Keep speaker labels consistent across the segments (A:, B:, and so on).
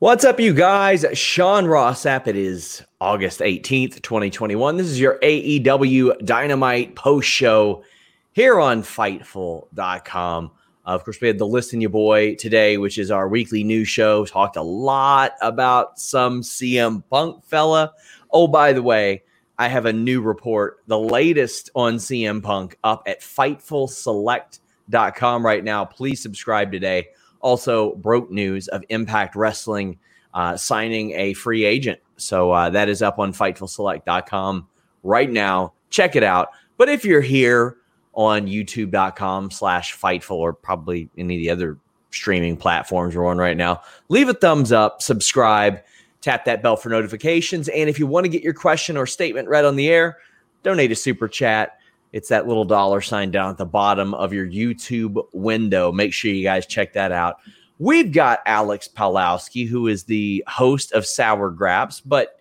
A: What's up, you guys? Sean Ross Sapp. It is August 18th, 2021. This is your AEW Dynamite post show here on Fightful.com. Uh, of course, we had the Listen You Boy today, which is our weekly news show. Talked a lot about some CM Punk fella. Oh, by the way, I have a new report, the latest on CM Punk up at FightfulSelect.com right now. Please subscribe today also broke news of Impact Wrestling uh, signing a free agent. So uh, that is up on FightfulSelect.com right now. Check it out. But if you're here on YouTube.com slash Fightful or probably any of the other streaming platforms we're on right now, leave a thumbs up, subscribe, tap that bell for notifications. And if you want to get your question or statement read on the air, donate a super chat it's that little dollar sign down at the bottom of your YouTube window. Make sure you guys check that out. We've got Alex Palowski, who is the host of Sour Graps, but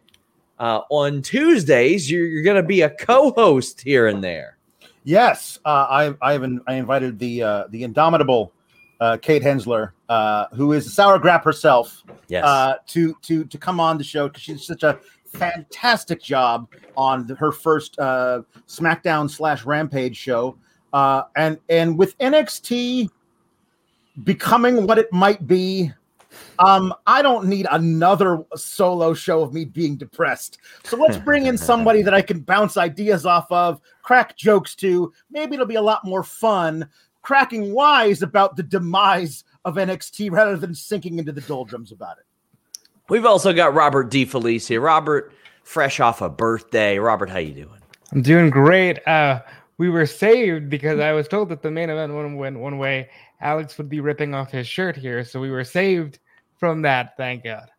A: uh, on Tuesdays, you're, you're going to be a co-host here and there.
B: Yes, uh, I, I, have I invited the uh, the indomitable uh, Kate Hensler, uh, who is a sour grap herself,
A: yes.
B: uh, to to to come on the show because she's such a fantastic job on the, her first uh, SmackDown slash Rampage show, uh, and and with NXT becoming what it might be. Um, I don't need another solo show of me being depressed. So let's bring in somebody that I can bounce ideas off of, crack jokes to. Maybe it'll be a lot more fun cracking wise about the demise of NXT rather than sinking into the doldrums about it.
A: We've also got Robert DeFelice here. Robert, fresh off a birthday. Robert, how you doing?
C: I'm doing great. Uh, we were saved because I was told that the main event went one way. Alex would be ripping off his shirt here, so we were saved from that. Thank God.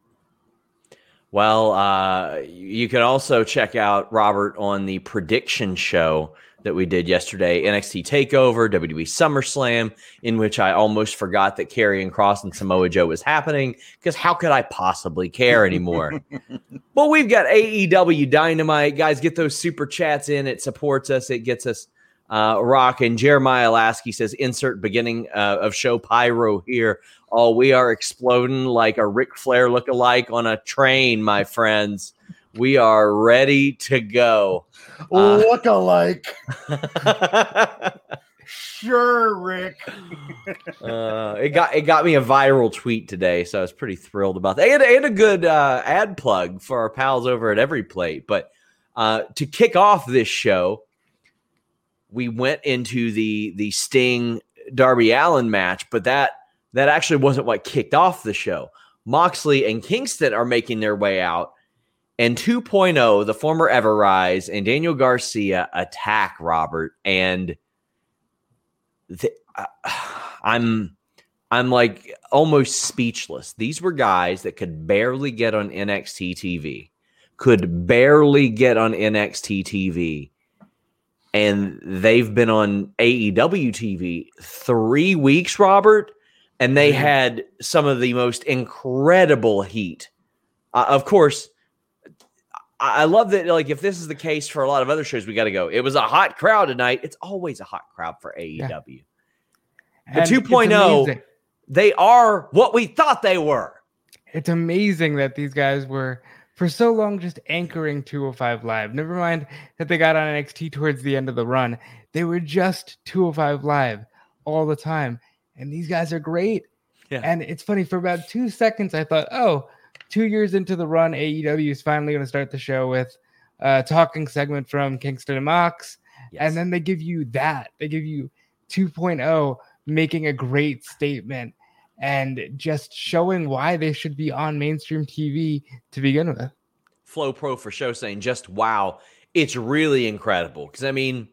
A: Well, uh, you can also check out Robert on the prediction show that we did yesterday NXT TakeOver, WWE SummerSlam, in which I almost forgot that Karrion Kross and Samoa Joe was happening because how could I possibly care anymore? but we've got AEW Dynamite. Guys, get those super chats in. It supports us, it gets us uh, rocking. Jeremiah Lasky says, insert beginning uh, of show pyro here. Oh, we are exploding like a Ric Flair look-alike on a train, my friends. We are ready to go.
B: Uh, Look alike. sure, Rick.
A: uh, it got it got me a viral tweet today, so I was pretty thrilled about that. And, and a good uh, ad plug for our pals over at Every Plate. But uh, to kick off this show, we went into the the Sting Darby Allin match, but that that actually wasn't what kicked off the show. Moxley and Kingston are making their way out and 2.0, the former Ever-Rise and Daniel Garcia attack Robert, and the, uh, I'm I'm like almost speechless. These were guys that could barely get on NXT TV, could barely get on NXT TV, and they've been on AEW TV three weeks, Robert. and they had some of the most incredible heat. Uh, of course, I love that. Like, if this is the case for a lot of other shows, we got to go. It was a hot crowd tonight. It's always a hot crowd for AEW. The
C: And it's
A: 2.0. They are what we thought they were.
C: It's amazing that these guys were for so long just anchoring 205 Live. Never mind that they got on NXT towards the end of the run. They were just 205 Live all the time. And these guys are great.
A: Yeah.
C: And it's funny, for about two seconds, I thought, oh, two years into the run, AEW is finally going to start the show with a talking segment from Kingston and Mox. And then they give you that. They give you 2.0 making a great statement and just showing why they should be on mainstream TV to begin with.
A: Flow Pro for show saying just wow, it's really incredible. Because I mean,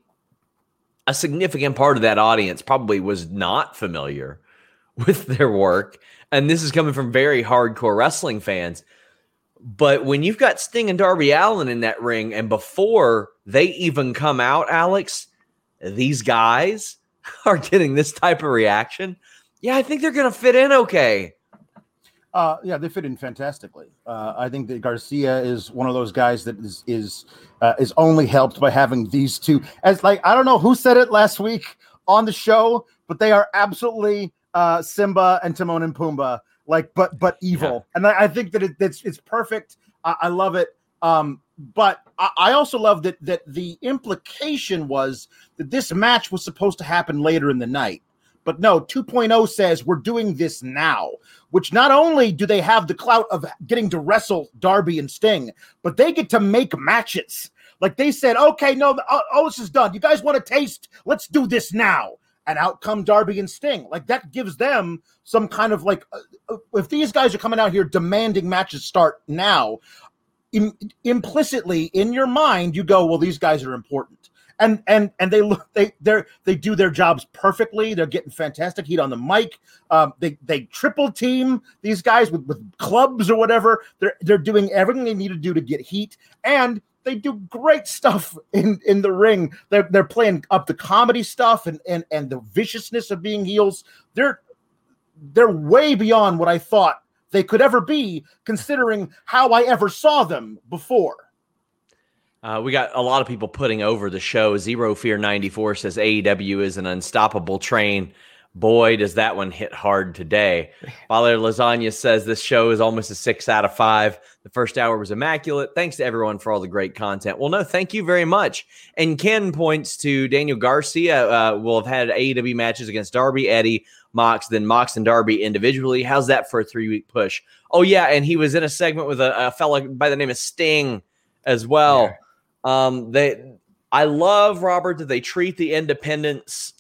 A: a significant part of that audience probably was not familiar with their work. And this is coming from very hardcore wrestling fans. But when you've got Sting and Darby Allin in that ring, and before they even come out, Alex, these guys are getting this type of reaction. Yeah, I think they're going to fit in okay.
B: Uh, yeah, they fit in fantastically. Uh, I think that Garcia is one of those guys that is is uh, is only helped by having these two. As like I don't know who said it last week on the show, but they are absolutely uh, Simba and Timon and Pumbaa, like but but evil. And I, I think that it, it's it's perfect. I, I love it. Um, but I, I also love that that the implication was that this match was supposed to happen later in the night. But no, 2.0 says we're doing this now, which not only do they have the clout of getting to wrestle Darby and Sting, but they get to make matches. Like they said, okay, no, oh, oh, this is done. You guys want to taste? Let's do this now. And out come Darby and Sting. Like that gives them some kind of like, uh, uh, if these guys are coming out here demanding matches start now, Im- implicitly in your mind, you go, well, these guys are important and and and they look they they they do their jobs perfectly. They're getting fantastic heat on the mic. Um, they they triple team these guys with, with clubs or whatever. They're they're doing everything they need to do to get heat, and they do great stuff in in the ring. They're they're playing up the comedy stuff and and and the viciousness of being heels. They're they're way beyond what I thought they could ever be, considering how I ever saw them before.
A: Uh, we got a lot of people putting over the show. Zero Fear 94 says AEW is an unstoppable train. Boy, does that one hit hard today. Father Lasagna says this show is almost a six out of five. The first hour was immaculate. Thanks to everyone for all the great content. Well, no, thank you very much. And Ken points to Daniel Garcia uh, will have had AEW matches against Darby, Eddie, Mox, then Mox and Darby individually. How's that for a three week push? Oh, yeah. And he was in a segment with a, a fella by the name of Sting as well.
C: Yeah.
A: Um, they, I love Robert that they treat the independents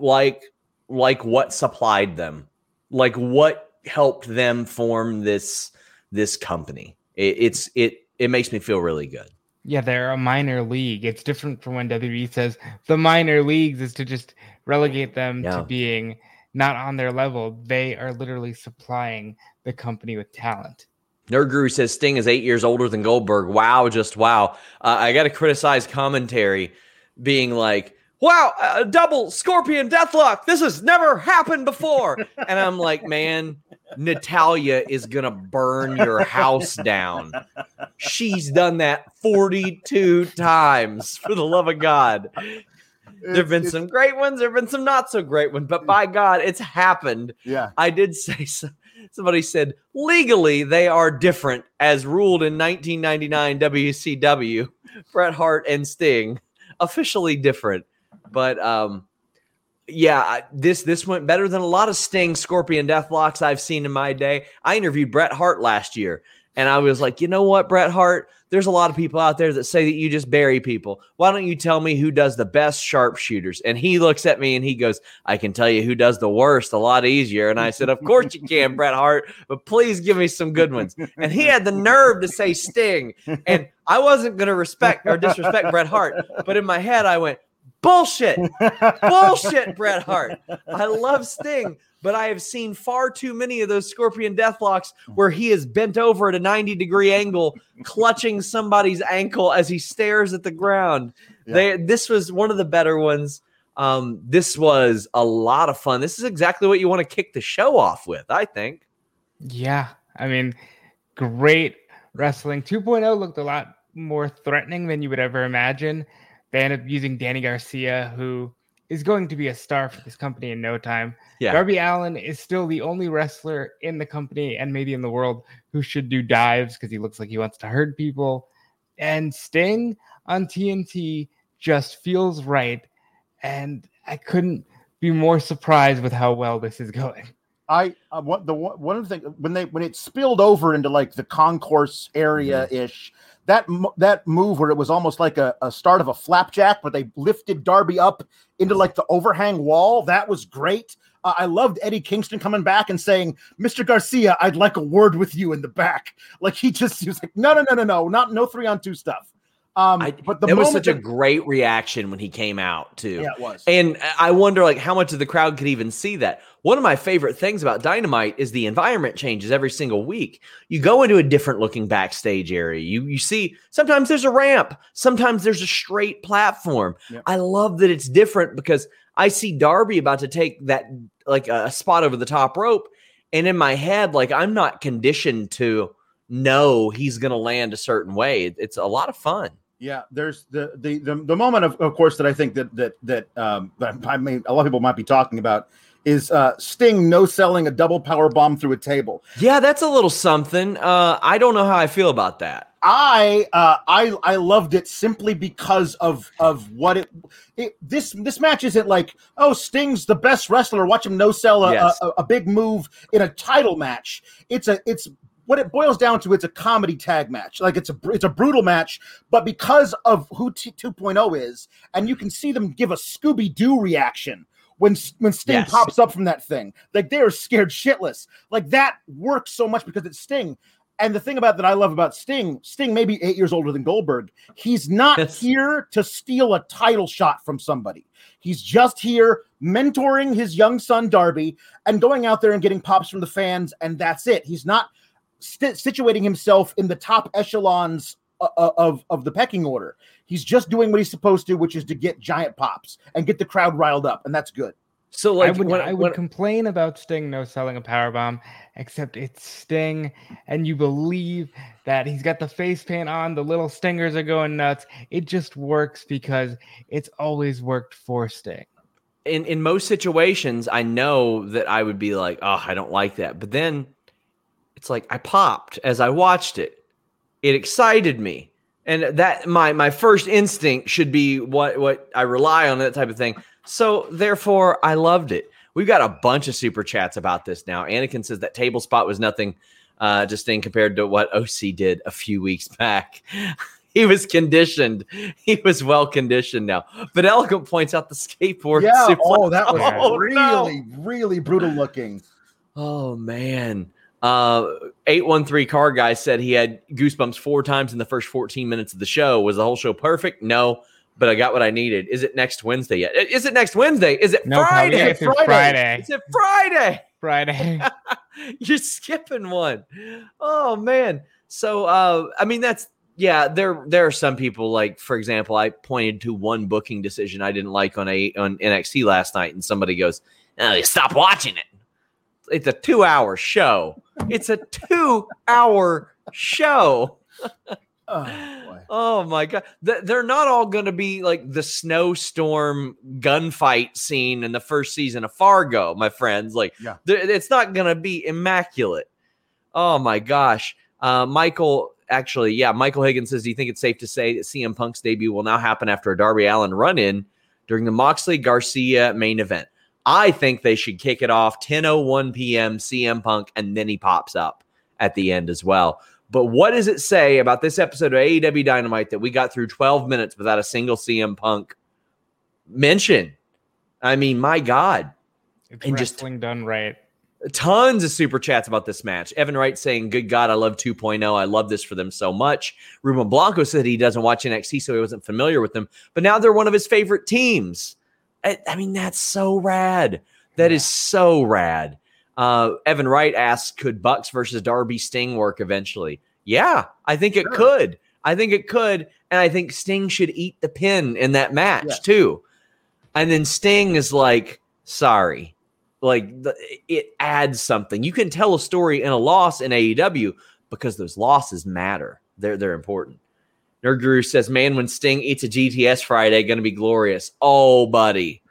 A: like like what supplied them, like what helped them form this this company. It, it's it it makes me feel really good.
C: Yeah, they're a minor league. It's different from when WWE says the minor leagues is to just relegate them
A: Yeah.
C: to being not on their level. They are literally supplying the company with talent.
A: Nerd Guru says Sting is eight years older than Goldberg. Wow, just wow. Uh, I got to criticize commentary being like, wow, uh, double Scorpion Deathlock. This has never happened before. and I'm like, man, Natalya is going to burn your house down. She's done that 42 times, for the love of God. There have been some great ones, there have been some not so great ones, but by God, it's happened.
B: Yeah.
A: I did say so. Somebody said legally they are different as ruled in 1999 WCW. Bret Hart and Sting officially different, but um, yeah, this this went better than a lot of Sting Scorpion Deathlocks I've seen in my day. I interviewed Bret Hart last year, and I was like, you know what, Bret Hart? There's a lot of people out there that say that you just bury people. Why don't you tell me who does the best sharpshooters? And he looks at me and he goes, I can tell you who does the worst a lot easier. And I said, Of course you can, Bret Hart, but please give me some good ones. And he had the nerve to say Sting. And I wasn't going to respect or disrespect Bret Hart, but in my head, I went, Bullshit. Bullshit, Bret Hart. I love Sting, but I have seen far too many of those Scorpion Deathlocks where he is bent over at a 90 degree angle, clutching somebody's ankle as he stares at the ground.
B: Yeah.
A: They this was one of the better ones. Um, this was a lot of fun. This is exactly what you want to kick the show off with, I think.
C: Yeah. I mean, great wrestling. 2.0 looked a lot more threatening than you would ever imagine. They end up using Danny Garcia, who is going to be a star for this company in no time. Yeah. Darby Allin is still the only wrestler in the company and maybe in the world who should do dives because he looks like he wants to hurt people. And Sting on TNT just feels right. And I couldn't be more surprised with how well this is going.
B: I uh, what the one of the things when they when it spilled over into like the concourse area ish, mm-hmm. That that move where it was almost like a, a start of a flapjack, but they lifted Darby up into like the overhang wall. That was great. Uh, I loved Eddie Kingston coming back and saying, "Mr. Garcia, I'd like a word with you in the back." Like he just he was like, "No, no, no, no, no, not no three on two stuff."
A: Um, I, but the it was such that, a great reaction when he came out too.
B: Yeah, it was.
A: And I wonder, like, how much of the crowd could even see that. One of my favorite things about Dynamite is the environment changes every single week. You go into a different looking backstage area. You you see sometimes there's a ramp, sometimes there's a straight platform. Yep. I love that it's different because I see Darby about to take that like a spot over the top rope, and in my head, like I'm not conditioned to know he's going to land a certain way. It's a lot of fun.
B: Yeah, there's the the the, the moment of, of course that I think that that that um that I mean a lot of people might be talking about is uh Sting no selling a double power bomb through a table.
A: Yeah, that's a little something. Uh I don't know how I feel about that.
B: I uh I I loved it simply because of of what it, it this this match isn't like oh Sting's the best wrestler watch him no sell a, yes. a, a big move in a title match. It's a it's what it boils down to, it's a comedy tag match. Like it's a it's a brutal match, but because of who T 2.0 is, and you can see them give a Scooby Doo reaction when when Sting yes. pops up from that thing. Like they are scared shitless. Like that works so much because it's Sting. And the thing about that I love about Sting, Sting may be eight years older than Goldberg. He's not yes. here to steal a title shot from somebody. He's just here mentoring his young son Darby and going out there and getting pops from the fans, and that's it. He's not st- situating himself in the top echelons uh, uh, of of the pecking order. He's just doing what he's supposed to, which is to get giant pops and get the crowd riled up, and that's good.
C: So, like, I would, when, I would when, complain about Sting no selling a power bomb, except it's Sting, and you believe that he's got the face paint on, the little stingers are going nuts. It just works because it's always worked for Sting.
A: In in most situations, I know that I would be like, oh, I don't like that, but then it's like I popped as I watched it. It excited me. And that my my first instinct should be what what I rely on that type of thing. So therefore I loved it. We've got a bunch of super chats about this now. Anakin says that table spot was nothing uh, just in compared to what OC did a few weeks back. he was conditioned. He was well conditioned now. But Elegant points out the skateboard.
B: Yeah. Oh, that was oh, really, no. really brutal looking.
A: Oh man. Uh, 813 car guy said he had goosebumps four times in the first 14 minutes of the show. Was the whole show perfect? No, but I got what I needed. Is it next Wednesday yet? Is it next Wednesday? Is it no, Friday?
C: Friday? Friday.
A: Is it Friday?
C: Friday.
A: You're skipping one. Oh man. So uh, I mean that's yeah, there there are some people like for example, I pointed to one booking decision I didn't like on a on NXT last night, and somebody goes, oh, stop watching it it's a two hour show. It's a two hour show. oh, oh, my god! They're not all going to be like the snowstorm gunfight scene in the first season of Fargo, my friends. Like, yeah. it's not going to be immaculate. Oh my gosh, uh, Michael. Actually, yeah, Michael Higgins says, "Do you think it's safe to say that CM Punk's debut will now happen after a Darby Allin run-in during the Moxley Garcia main event?" I think they should kick it off 10:01 p.m. CM Punk, and then he pops up at the end as well. But what does it say about this episode of AEW Dynamite that we got through 12 minutes without a single CM Punk mention? I mean, my God.
C: It's and wrestling just done right.
A: Tons of super chats about this match. Evan Wright saying, Good God, I love 2.0. I love this for them so much. Ruben Blanco said he doesn't watch NXT, so he wasn't familiar with them. But now they're one of his favorite teams. I, I mean, that's so rad. That yeah. is so rad. Uh, Evan Wright asks, could Bucks versus Darby Sting work eventually? Yeah, I think sure. it could. I think it could. And I think Sting should eat the pin in that match yeah. too. And then Sting is like, sorry. Like the, it adds something. You can tell a story in a loss in AEW because those losses matter. They're they're important. Nerd Guru says, "Man, when Sting eats a GTS Friday, going to be glorious." Oh, buddy.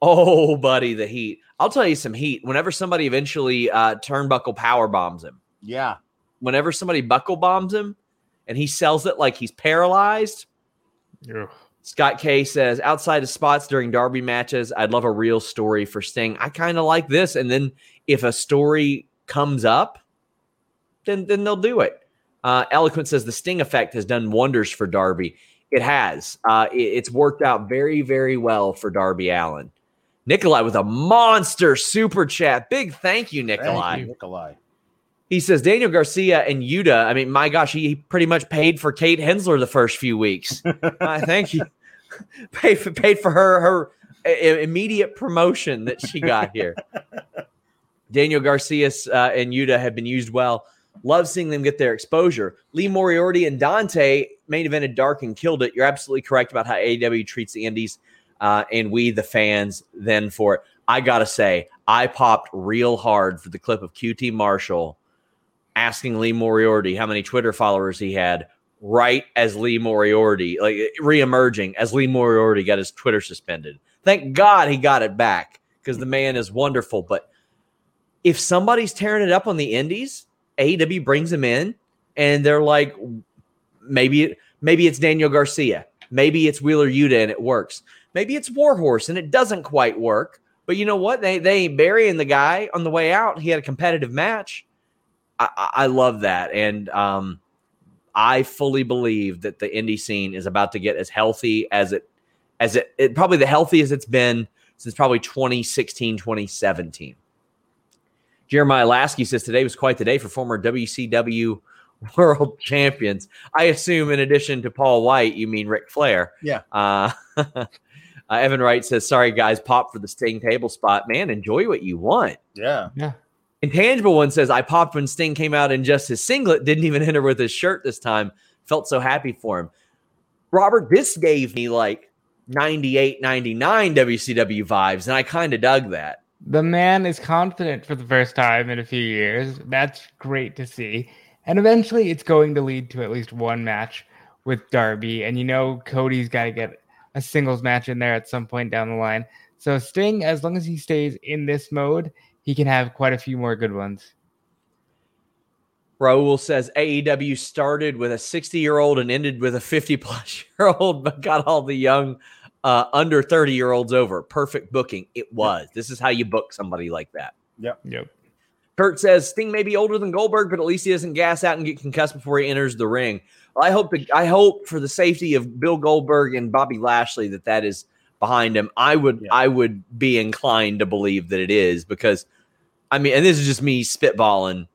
A: Oh, buddy, the heat. I'll tell you some heat. Whenever somebody eventually uh, turnbuckle power bombs him,
B: Yeah.
A: whenever somebody buckle bombs him, and he sells it like he's paralyzed.
C: Ugh.
A: Scott K says, outside of spots during Darby matches, I'd love a real story for Sting. I kind of like this. And then if a story comes up, then then they'll do it. Uh, Eloquent says the Sting effect has done wonders for Darby. It has. Uh, it- it's worked out very, very well for Darby Allin. Nikolai with a monster super chat. Big thank you, Nikolai.
B: Thank you, Nikolai.
A: He says Daniel Garcia and Yuta. I mean, my gosh, he pretty much paid for Kate Hensler the first few weeks. I think he paid for paid for her her i- immediate promotion that she got here. Daniel Garcia uh, and Yuta have been used well. Love seeing them get their exposure. Lee Moriarty and Dante main evented Dark and killed it. You're absolutely correct about how AEW treats the Indies, uh, and we the fans then for it. I gotta say, I popped real hard for the clip of QT Marshall asking Lee Moriarty how many Twitter followers he had right as Lee Moriarty, like reemerging as Lee Moriarty got his Twitter suspended. Thank God he got it back because the man is wonderful. But if somebody's tearing it up on the indies, AEW brings him in and they're like, maybe, maybe it's Daniel Garcia. Maybe it's Wheeler Yuta and it works. Maybe it's Warhorse and it doesn't quite work. But you know what? They they ain't burying the guy on the way out. He had a competitive match. I, I I love that, and um, I fully believe that the indie scene is about to get as healthy as it as it, it probably the healthiest it's been since probably 2016 2017 jeremiah lasky says today was quite the day for former wcw world champions i assume in addition to paul white you mean Ric flair
B: Yeah.
A: uh, uh, evan wright says sorry guys pop for the sting table spot man enjoy what you want
B: Yeah. Yeah.
A: Intangible one says, I popped when Sting came out in just his singlet, didn't even enter with his shirt this time. Felt so happy for him. Robert, this gave me like 98, 99 WCW vibes, and I kind of dug that.
C: The man is confident for the first time in a few years. That's great to see. And eventually it's going to lead to at least one match with Darby. And you know, Cody's got to get a singles match in there at some point down the line. So Sting, as long as he stays in this mode, he can have quite a few more good ones.
A: Raul says AEW started with a 60 year old and ended with a 50 plus year old, but got all the young uh, under 30 year olds over. Perfect booking. It was. This is how you book somebody like that.
C: Yep. Yep.
A: Kurt says Sting may be older than Goldberg, but at least he doesn't gas out and get concussed before he enters the ring. Well, I hope the, I hope for the safety of Bill Goldberg and Bobby Lashley that that is behind him. I would
B: Yeah.
A: I would be inclined to believe that it is because I mean, and this is just me spitballing.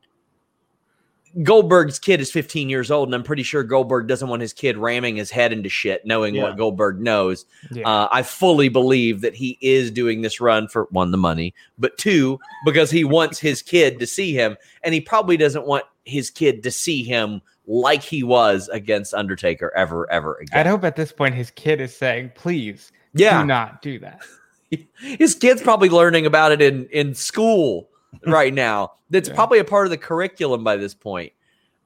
A: Goldberg's kid is 15 years old, and I'm pretty sure Goldberg doesn't want his kid ramming his head into shit, knowing
B: Yeah.
A: what Goldberg knows.
C: Yeah.
A: Uh, I fully believe that he is doing this run for one, the money, but two, because he wants his kid to see him, and he probably doesn't want his kid to see him like he was against Undertaker ever, ever again.
C: I'd hope at this point his kid is saying, please
A: Yeah,
C: do not do that.
A: his kid's probably learning about it in in school right now. That's
C: Yeah.
A: probably a part of the curriculum by this point.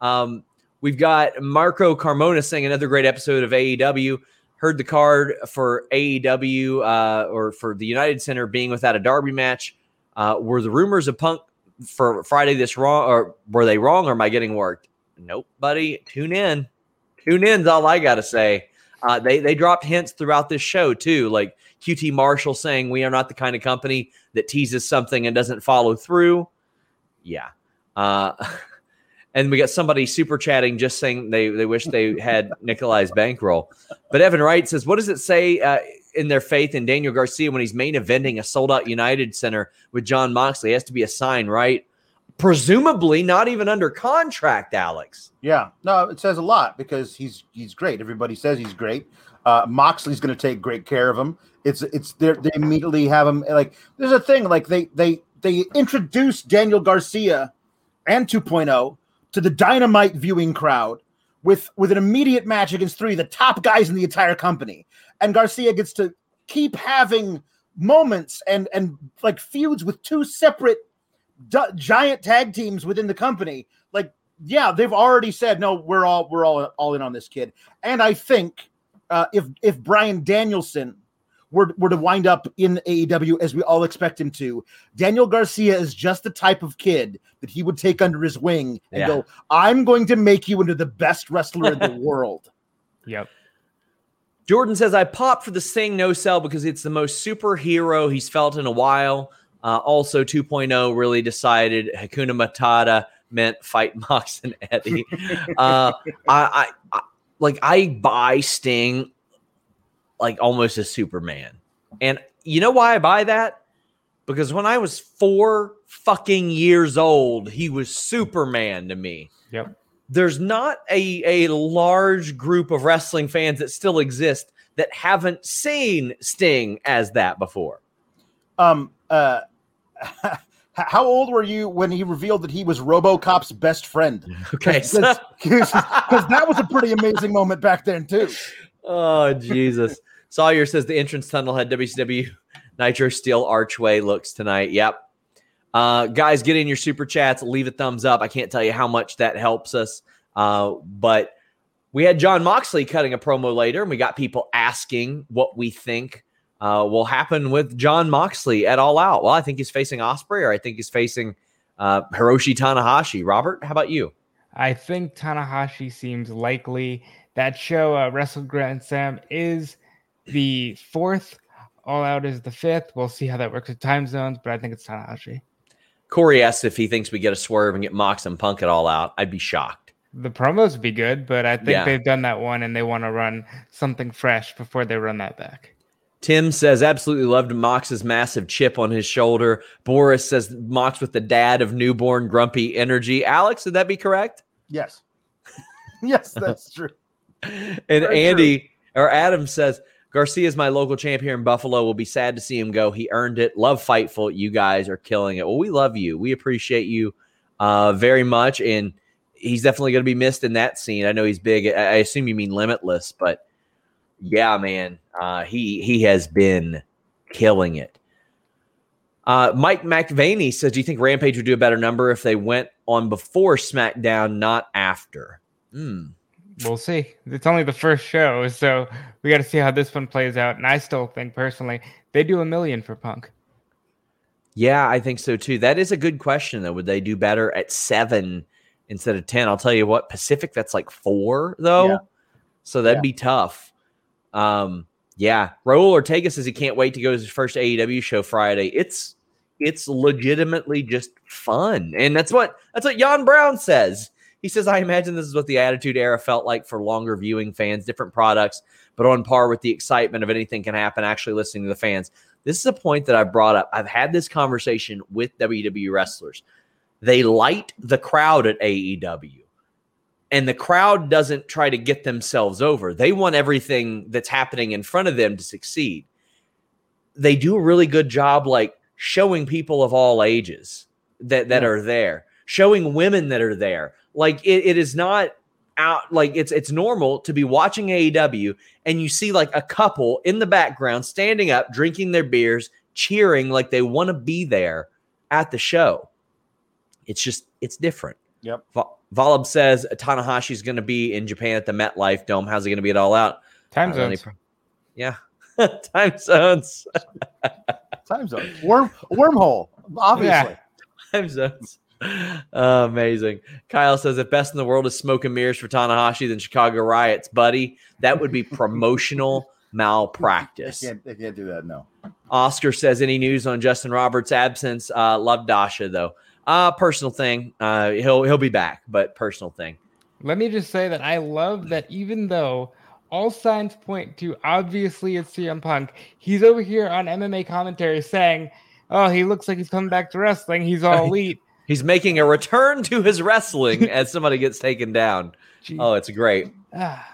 A: Um, we've got Marco Carmona saying another great episode of AEW. Heard the card for AEW uh, or for the United Center being without a Darby match. Uh, were the rumors of Punk for Friday this wrong, or were they wrong, or am I getting worked? Nope, buddy. Tune in. Tune in's all I gotta say. Uh, they they dropped hints throughout this show too, like QT Marshall saying we are not the kind of company that teases something and doesn't follow through. Yeah. Uh, and we got somebody super chatting just saying they, they wish they had Nikolai's bankroll. But Evan Wright says, What does it say uh, in their faith in Daniel Garcia when he's main eventing a sold out United Center with Jon Moxley? It has to be a sign, right? Presumably not even under contract, Alex.
B: Yeah, no, it says a lot because he's he's great. Everybody says he's great. Uh, Moxley's going to take great care of him. It's it's they immediately have him like there's a thing like they they they introduced Daniel Garcia and 2.0 to the Dynamite viewing crowd with with an immediate match against three the top guys in the entire company, and Garcia gets to keep having moments and and like feuds with two separate giant tag teams within the company. Like, yeah, they've already said no, we're all we're all all in on this kid. And I think uh, if if Bryan Danielson were, were to wind up in AEW as we all expect him to, Daniel Garcia is just the type of kid that he would take under his wing and yeah. go, I'm going to make you into the best wrestler in the world.
C: Yep.
A: Jordan says, I popped for the Sting no sell because it's the most superhero he's felt in a while. Uh, also, 2.0 really decided Hakuna Matata meant fight Mox and Eddie. uh, I, I, like I buy Sting like almost a Superman, and you know why I buy that? Because when I was four fucking years old, he was Superman to me.
C: Yep
A: there's not a, a large group of wrestling fans that still exist that haven't seen Sting as that before.
B: Um, uh, how old were you when he revealed that he was RoboCop's best friend?
A: Okay,
B: because that was a pretty amazing moment back then too.
A: Oh Jesus! Sawyer says the entrance tunnel had WCW Nitro Steel Archway looks tonight. Yep, uh, guys, get in your super chats, leave a thumbs up. I can't tell you how much that helps us. Uh, but we had Jon Moxley cutting a promo later, and we got people asking what we think uh, will happen with Jon Moxley at All Out. Well, I think he's facing Ospreay, or I think he's facing uh, Hiroshi Tanahashi. Robert, how about you?
C: I think Tanahashi seems likely. That show, uh, Wrestle Grand Slam, is the fourth. All Out is the fifth. We'll see how that works with time zones, but I think it's Tanahashi.
A: Corey asks if he thinks we get a swerve and get Mox and Punk it all out. I'd be shocked.
C: The promos would be good, but I think yeah. they've done that one and they want to run something fresh before they run that back.
A: Tim says absolutely loved Mox's massive chip on his shoulder. Boris says Mox with the dad of newborn grumpy energy. Alex, would that be correct?
B: Yes. yes, that's true.
A: and Very Andy true. or Adam says Garcia is my local champ here in Buffalo. We'll be sad to see him go. He earned it. Love Fightful. You guys are killing it. Well, we love you. We appreciate you uh, very much. And he's definitely going to be missed in that scene. I know he's big. I assume you mean Limitless, but yeah, man, uh, he he has been killing it. Uh, Mike McVaney says, "Do you think Rampage would do a better number if they went on before SmackDown, not after?" Hmm
C: we'll see. It's only the first show, so we got to see how this one plays out. And I still think personally they do a million for Punk.
A: Yeah, I think so too. That is a good question though. Would they do better at seven instead of ten? I'll tell you what, Pacific that's like four though, yeah. so that'd yeah. be tough. Um, yeah, Raul Ortega says he can't wait to go to his first AEW show Friday. It's it's legitimately just fun, and that's what that's what Jan Brown says. He says, I imagine this is what the Attitude Era felt like for longer viewing fans, different products, but on par with the excitement of anything can happen, actually listening to the fans. This is a point that I brought up. I've had this conversation with WWE wrestlers. They light the crowd at AEW, and the crowd doesn't try to get themselves over. They want everything that's happening in front of them to succeed. They do a really good job, like showing people of all ages that, that yeah. are there, showing women that are there like it, it is not out like it's it's normal to be watching AEW and you see like a couple in the background standing up, drinking their beers, cheering like they want to be there at the show. It's just it's different.
B: Yep.
A: Volub says Tanahashi's going to be in Japan at the MetLife Dome. How's he going to be at all out?
C: Time zones.
A: yeah. Time zones.
B: Time zones. Worm wormhole. Obviously.
A: Yeah. Time zones. Uh, amazing. Kyle says if best in the world is smoke and mirrors for Tanahashi, then Chicago riots, buddy. That would be promotional malpractice.
B: They can't, they can't do that. No.
A: Oscar says any news on Justin Roberts' absence? Uh, love Dasha though. Uh, personal thing. Uh, he'll he'll be back, but personal thing.
C: Let me just say that I love that even though all signs point to obviously it's CM Punk, he's over here on MMA commentary saying, "Oh, he looks like he's coming back to wrestling. He's all elite."
A: He's making a return to his wrestling as somebody gets taken down. Jeez. Oh, it's great. Ah.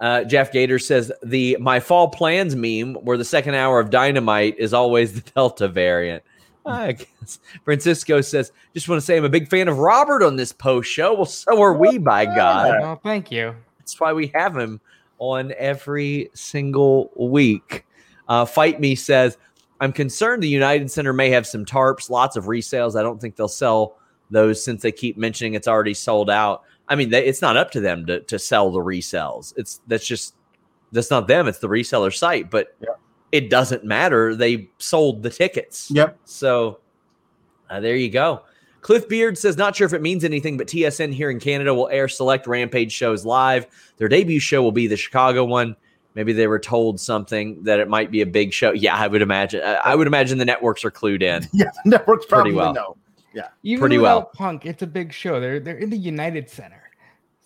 A: Uh, Jeff Gator says the my fall plans meme where the second hour of dynamite is always the Delta variant. I guess Francisco says, just want to say I'm a big fan of Robert on this post show. Well, so are we, by God.
C: Oh, thank you.
A: That's why we have him on every single week. Uh, Fight Me says, I'm concerned the United Center may have some tarps, lots of resales. I don't think they'll sell those since they keep mentioning it's already sold out. I mean, they, it's not up to them to, to sell the resells. It's that's just that's not them. It's the reseller site, but
B: Yeah.
A: It doesn't matter. They sold the tickets.
B: Yep.
A: So uh, there you go. Cliff Beard says, not sure if it means anything, but TSN here in Canada will air select Rampage shows live. Their debut show will be the Chicago one. Maybe they were told something that it might be a big show. Yeah, I would imagine. I I would imagine the networks are clued in.
B: Yeah, the networks
A: Pretty
B: probably
A: well.
B: know.
C: Even
A: Pretty well.
C: Punk, it's a big show. They're they're in the United Center.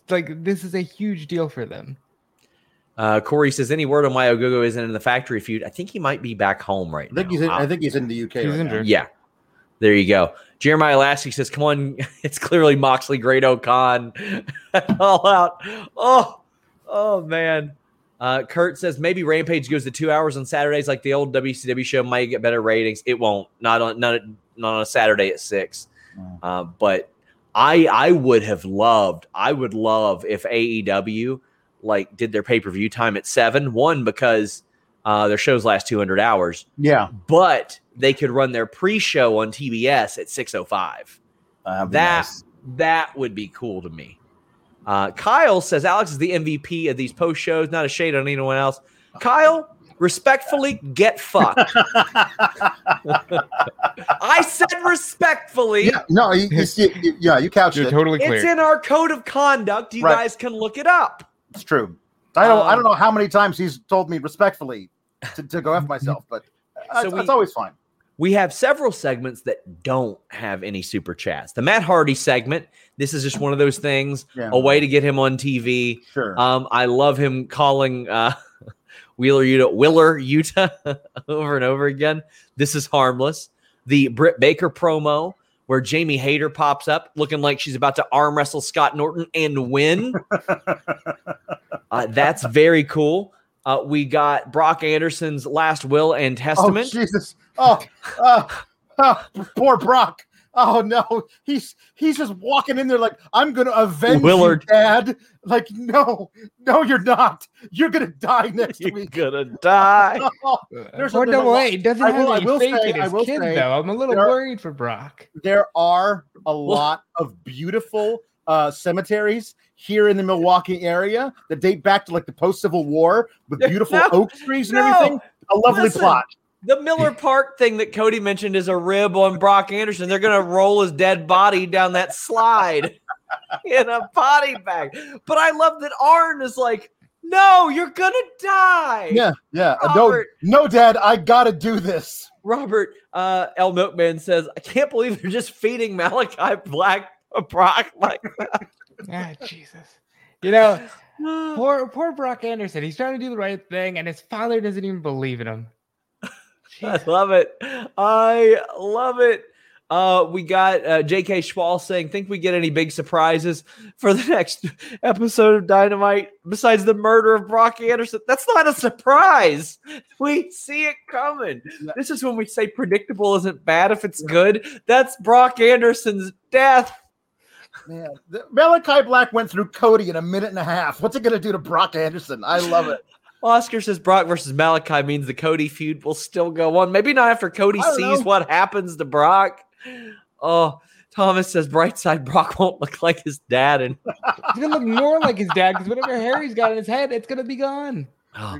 C: Like this is a huge deal for them.
A: Uh, Corey says, any word on why Ogogo isn't in the factory feud? I think he might be back home right
B: I think
A: now.
B: he's in, I think he's in the UK.
C: He's
B: right
C: injured.
A: Yeah. There you go. Jeremiah Lasky says, come on. It's clearly Moxley, Great-O-Khan. All out. Oh, oh, man. Uh, Kurt says maybe Rampage goes to two hours on Saturdays like the old WCW show might get better ratings. It won't. Not on not, not on a Saturday at six.
B: Mm.
A: Uh, but I I would have loved. I would love if AEW like did their pay per view time at seven. One because uh, their shows last two hundred hours
B: Yeah,
A: but they could run their pre-show on TBS at 605.
B: uh, that'd be
A: That
B: nice.
A: that would be cool to me. Uh, Kyle says Alex is the MVP of these post shows. Not a shade on anyone else. Kyle, respectfully, get fucked. I said respectfully.
B: yeah, no, you, you see, you- yeah, you couched
C: You're
B: it.
C: totally clear.
A: It's in our code of conduct. You
B: Right.
A: guys can look it up.
B: It's true. I don't. I
A: Um,
B: don't know how many times he's told me respectfully to, to go f myself, but
A: So
B: it's,
A: we-
B: always fine.
A: We have several segments that don't have any super chats. The Matt Hardy segment. This is just one of those things.
B: Yeah,
A: A way to get him on TV.
B: sure.
A: Um, I love him calling uh, Wheeler Utah Willer Utah over and over again. This is harmless. The Britt Baker promo where Jamie Hayter pops up looking like she's about to arm wrestle Scott Norton and win. uh, that's very cool. Uh, we got Brock Anderson's last will and
B: oh
A: testament.
B: Jesus! Oh, uh, oh, poor Brock. Oh no, he's he's just walking in there like I'm gonna avenge
A: Willard.
B: you, Dad. Like no, no, you're not. You're gonna die next
A: You're
B: week.
A: gonna die.
B: Oh, There's a-
C: Poor
B: there's a
C: double
B: lot-
C: A doesn't
B: I
C: have
B: will- I
C: any
B: will
C: faith
B: say-
C: in
B: I
C: his
B: will
C: kid,
B: say
C: though. I'm a little
B: there
C: worried for Brock.
B: there are a lot of beautiful uh, cemeteries here in the Milwaukee area that date back to like the post Civil War with beautiful
A: No,
B: oak trees and
A: no.
B: everything. A lovely
A: Listen.
B: plot.
A: The Miller Park thing that Cody mentioned is a rib on Brock Anderson. They're going to roll his dead body down that slide in a body bag. But I love that Arn is like, no, you're going to die.
B: Yeah, yeah. Uh, no, no, Dad, I gotta do this.
A: Robert uh, L. Milkman says, I can't believe they're just feeding Malachi Black a Brock like
C: Ah, Jesus. You know, poor poor Brock Anderson. He's trying to do the right thing, and his father doesn't even believe in him.
A: I love it. I love it. Uh, we got uh, J.K. Schwal saying, "Think we get any big surprises for the next episode of Dynamite besides the murder of Brock Anderson?" That's not a surprise. We see it coming. This is when we say predictable isn't bad if it's good. That's Brock Anderson's death.
B: Man, Malachi Black went through Cody in a minute and a half. What's it gonna do to Brock Anderson? I love it.
A: Oscar says Brock versus Malachi means the Cody feud will still go on. Maybe not after Cody sees
B: know.
A: what happens to Brock. Oh, Thomas says Brightside Brock won't look like his dad. And
C: He's gonna look more like his dad because whatever hair he's got in his head, it's gonna be gone.
A: Oh,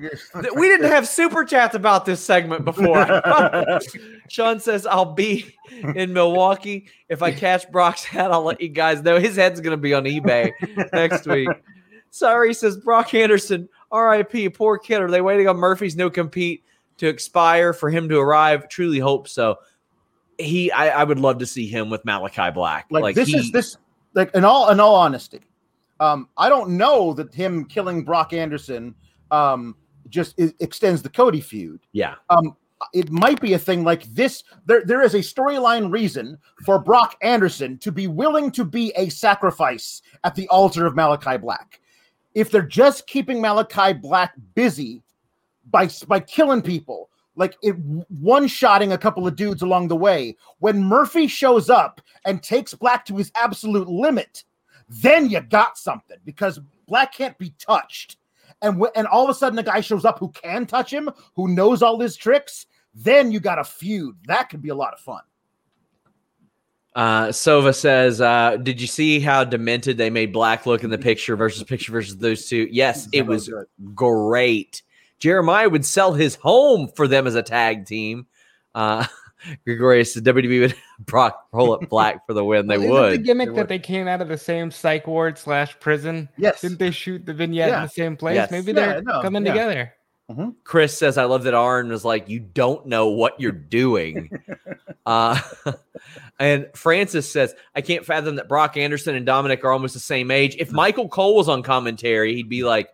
A: we didn't have super chats about this segment before. Sean says I'll be in Milwaukee if I catch Brock's head. I'll let you guys know his head's going to be on eBay next week. Sorry, says Brock Anderson. R.I.P. Poor kid. Are they waiting on Murphy's no compete to expire for him to arrive? Truly hope so. He, I, I would love to see him with Malachi Black.
B: like, this
A: he-
B: is this like in all in all honesty um i don't know that him killing brock anderson um just extends the cody feud
A: Yeah,
B: um it might be a thing like this there there is a storyline reason for brock anderson to be willing to be a sacrifice at the altar of malachi black if they're just keeping malachi black busy by by killing people like it one shotting a couple of dudes along the way when murphy shows up and takes black to his absolute limit then you got something because black can't be touched and w- and all of a sudden a guy shows up who can touch him, who knows all his tricks, then you got a feud. That could be a lot of fun.
A: Uh, Sova says, uh, "Did you see how demented they made Black look in the picture versus picture versus those two? Yes, it was great. Jeremiah would sell his home for them as a tag team. Uh, Gregorius says WWE would Brock roll up Black for the win. They
C: Well,
A: would.
C: The gimmick
B: They
C: that
B: would.
C: they came out of the same psych ward slash prison.
B: Yes.
C: Didn't they shoot the vignette in the same place?
A: Yes.
C: Maybe
B: Yeah,
C: they're
B: no,
C: coming
B: yeah.
C: together.
A: Chris says, I love that Arn was like, You don't know what you're doing. uh, and Francis says, I can't fathom that Brock Anderson and Dominic are almost the same age. If Michael Cole was on commentary, he'd be like,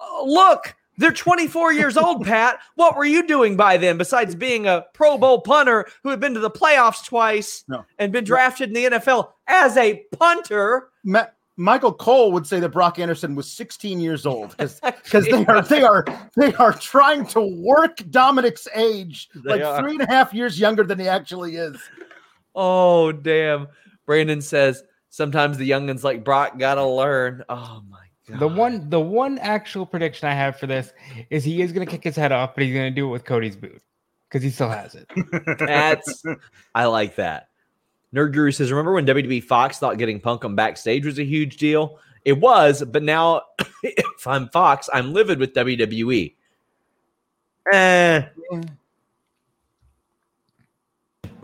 A: oh, Look, they're 24 years old, Pat. What were you doing by then besides being a Pro Bowl punter who had been to the playoffs twice
B: No.
A: and been drafted in the NFL as a punter?
B: Ma- Michael Cole would say that Brock Anderson was 16 years old because because they are they are they are trying to work Dominic's age
A: They
B: like
A: are.
B: three and a half years younger than he actually is.
A: Oh, damn. Brandon says, Sometimes the youngins like Brock gotta learn. Oh, my God.
C: The one, the one actual prediction I have for this is he is going to kick his head off, but he's going to do it with Cody's boot because he still has it.
A: That's I like that. Nerd Guru says, remember when WWE Fox thought getting Punk on backstage was a huge deal? It was, but now if I'm Fox, I'm livid with WWE. Eh,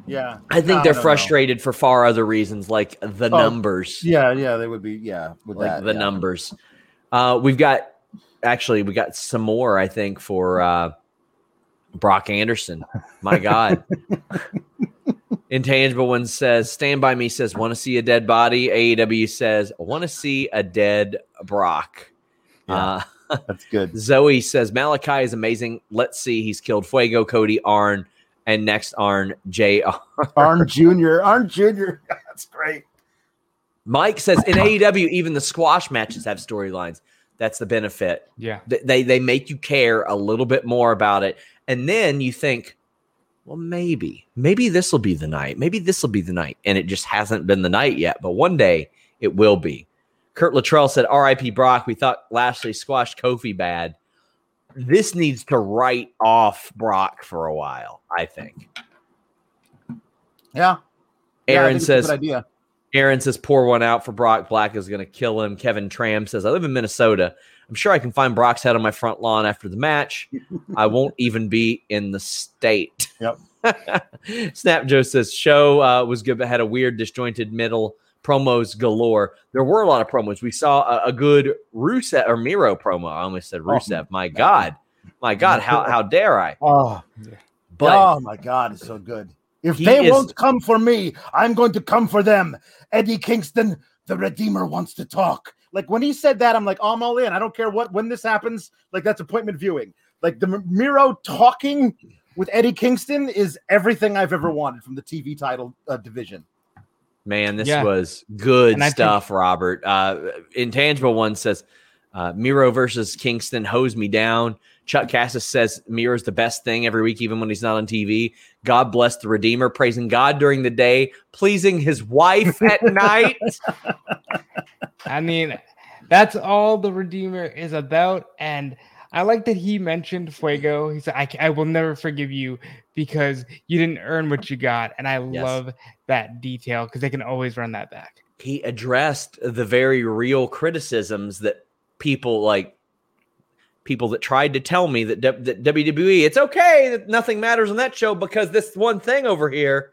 B: Yeah,
A: I think
B: I
A: they're
B: don't know.
A: frustrated for far other reasons, like the
B: Oh,
A: numbers.
B: Yeah, yeah, they would be. Yeah, with
A: like
B: that,
A: the
B: yeah.
A: numbers. Uh, we've got actually we got some more. I think for uh, Brock Anderson. My God. Intangible one says, "Stand by me." Says, "Want to see a dead body?" AEW says, I "Want to see a dead Brock."
B: Yeah.
A: Uh,
B: That's good.
A: Zoe says, "Malakai is amazing. Let's see. He's killed Fuego, Cody, Arn, and next Arn, Jr."
B: Arn Jr. Arn Jr. That's great.
A: Mike says, "In AEW, even the squash matches have storylines. That's the benefit."
C: Yeah.
A: Th- they they make you care a little bit more about it and then you think well maybe maybe this will be the night maybe this will be the night and it just hasn't been the night yet but one day it will be kurt Luttrell said rip brock we thought lashley squashed kofi bad this needs to write off brock for a while i think
B: Yeah. Yeah,
A: aaron
B: a
A: says. Aaron says, pour one out for Brock. Black is going to kill him. Kevin Tram says, I live in Minnesota. I'm sure I can find Brock's head on my front lawn after the match. I won't even be in the state.
B: Yep.
A: Snap Joe says, show uh, was good, but had a weird, disjointed middle. Promos galore. There were a lot of promos. We saw a, a good Rusev or Miro promo. I almost said Rusev. My God. My God. How, how dare I?
B: Oh,
A: But
B: oh my God, it's so good. If they
A: is-
B: won't come for me, I'm going to come for them. Eddie Kingston, the Redeemer, wants to talk. Like when he said that, I'm like, oh, I'm all in. I don't care what when this happens. Like that's appointment viewing. Like the M- Miro talking with Eddie Kingston is everything I've ever wanted from the TV title uh, division.
A: Man, this
C: Yeah.
A: was good
C: And I think-
A: stuff, Robert. Uh, Intangible One says uh, Miro versus Kingston hose me down. Chuck Cassis says Miro's the best thing every week, even when he's not on TV. God bless the Redeemer, praising God during the day, pleasing his wife at night.
C: I mean, that's all the Redeemer is about. And I like that he mentioned Fuego. He said, I, I will never forgive you because you didn't earn what you got. And I
A: Yes.
C: love that detail because they can always run that back.
A: He addressed the very real criticisms that people like people that tried to tell me that, that WWE, it's okay that nothing matters on that show because this one thing over here.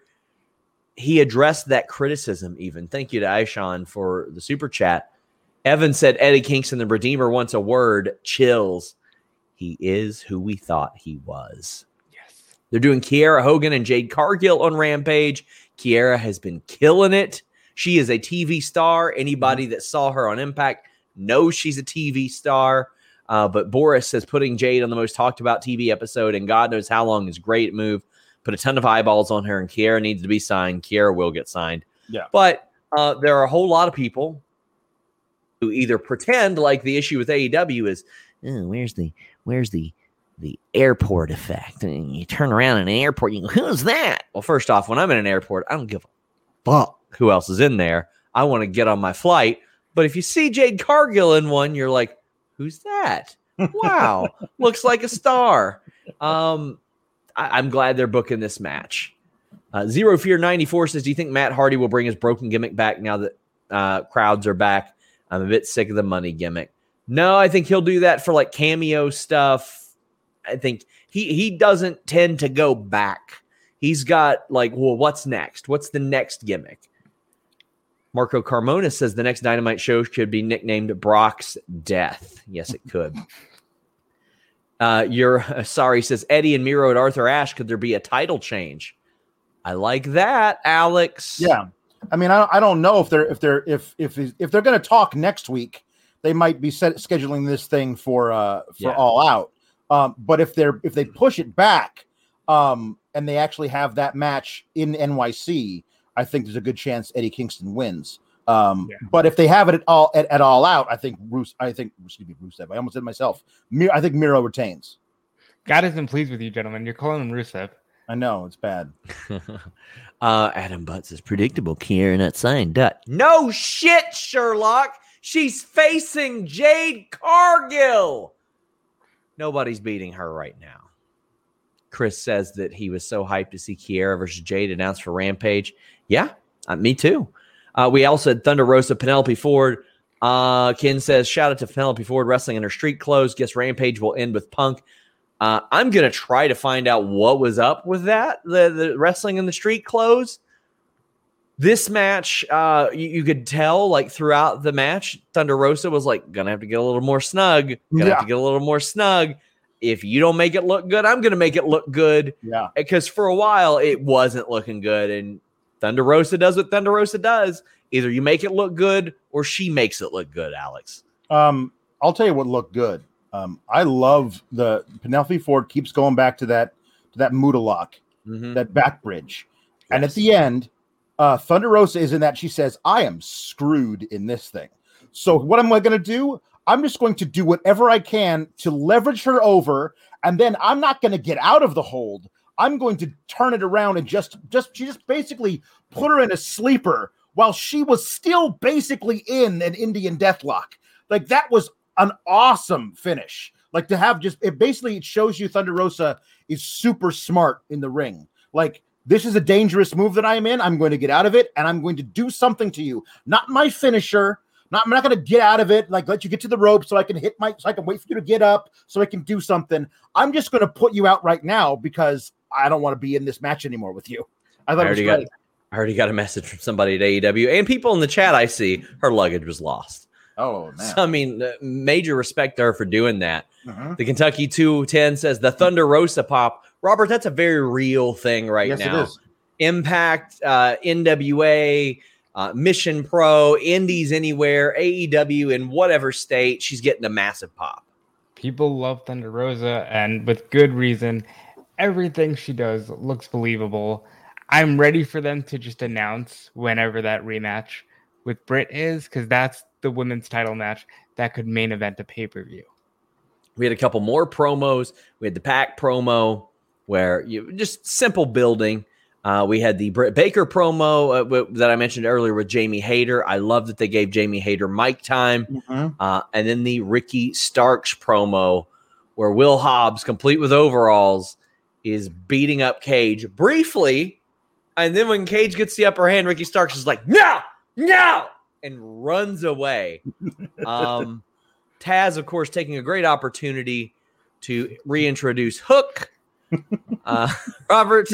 A: He addressed that criticism even. Thank you to Aishan for the super chat. Evan said Eddie Kingston, the Redeemer, wants a word. Chills. He is who we thought he was.
C: Yes.
A: They're doing Kiera Hogan and Jade Cargill on Rampage. Kiera has been killing it. She is a TV star. Anybody mm-hmm. that saw her on Impact knows she's a TV star. Uh, but Boris says putting Jade on the most talked about TV episode, and God knows how long is great move. Put a ton of eyeballs on her, and Kiera needs to be signed. Kiera will get signed.
B: Yeah.
A: But uh, there are a whole lot of people who either pretend like the issue with AEW is, oh, where's the where's the the airport effect. And you turn around in an airport, you go, who's that? Well, first off, when I'm in an airport, I don't give a fuck who else is in there. I want to get on my flight. But if you see Jade Cargill in one, you're like, who's that? Wow, looks like a star. Um, I, am glad they're booking this match. Uh, Zero Fear 94 says, Do you think Matt Hardy will bring his broken gimmick back now that uh, crowds are back? I'm a bit sick of the money gimmick. No, I think he'll do that for like cameo stuff. I think he he doesn't tend to go back. He's got like, well, what's next? What's the next gimmick? Marco Carmona says the next Dynamite show should be nicknamed Brock's Death. Yes, it could. Uh, you're uh, sorry, says Eddie and Miro at Arthur Ashe. Could there be a title change? I like that, Alex.
B: Yeah, I mean, I, I don't know if they're if they're if if if they're going to talk next week, they might be set, scheduling this thing for uh for yeah. All Out. Um, but if they're if they push it back, um, and they actually have that match in NYC, I think there's a good chance Eddie Kingston wins. Um, yeah. But if they have it at all at, at all out, I think Bruce. I think excuse me, Rusev. I almost said myself. Mir, I think Miro retains.
C: God isn't pleased with you, gentlemen. You're calling him Rusev.
B: I know it's bad.
A: uh, Adam Butts is predictable. Kiera not signed. Dot. No shit, Sherlock. She's facing Jade Cargill. Nobody's beating her right now. Chris says that he was so hyped to see Kiera versus Jade announced for Rampage. Yeah, uh, me too. Uh, we also had Thunder Rosa, Penelope Ford. Uh, Ken says, shout out to Penelope Ford wrestling in her street clothes. Guess Rampage will end with Punk. Uh, I'm going to try to find out what was up with that, the, the wrestling in the street clothes. This match, uh, you, you, could tell like throughout the match, Thunder Rosa was like, gonna have to get a little more snug, gonna yeah. have to get a little more snug. If you don't make it look good, I'm gonna make it look good.
B: Yeah.
A: Because for a while it wasn't looking good. And Thunder Rosa does what Thunder Rosa does. Either you make it look good or she makes it look good, Alex.
B: Um, I'll tell you what looked good. Um, I love the Penelope Ford keeps going back to that to that Muta lock, mm-hmm. that back bridge. Yes. And at the end, uh, Thunder Rosa is in that she says, I am screwed in this thing. So what am I going to do? I'm just going to do whatever I can to leverage her over, and then I'm not going to get out of the hold. I'm going to turn it around and just just she just basically put her in a sleeper while she was still basically in an Indian deathlock. Like that was an awesome finish. Like to have just it basically it shows you Thunder Rosa is super smart in the ring. Like this is a dangerous move that I am in. I'm going to get out of it and I'm going to do something to you. Not my finisher. Not, I'm not going to get out of it, like let you get to the rope so I can hit my, so I can wait for you to get up so I can do something. I'm just going to put you out right now because I don't want to be in this match anymore with you.
A: I thought I already got, I already got a message from somebody at AEW and people in the chat. I see her luggage was lost.
B: Oh, man.
A: So, I mean, major respect to her for doing that. Uh-huh. The Kentucky 210 says the Thunder Rosa pop. Robert, that's a very real thing right yes, now. Impact, uh, NWA, uh, Mission Pro, Indies Anywhere, AEW in whatever state, she's getting a massive pop.
C: People love Thunder Rosa, and with good reason everything she does looks believable. I'm ready for them to just announce whenever that rematch with Britt is, because that's the women's title match that could main event a pay per view.
A: We had a couple more promos. We had the pack promo where you just simple building. Uh, we had the Britt Baker promo uh, w- that I mentioned earlier with Jamie Hayter. I love that they gave Jamie Hayter mic time. Mm-hmm. Uh, and then the Ricky Starks promo where Will Hobbs, complete with overalls, is beating up Cage briefly. And then when Cage gets the upper hand, Ricky Starks is like, no, no, and runs away. Um, Taz, of course, taking a great opportunity to reintroduce Hook. Uh, Robert,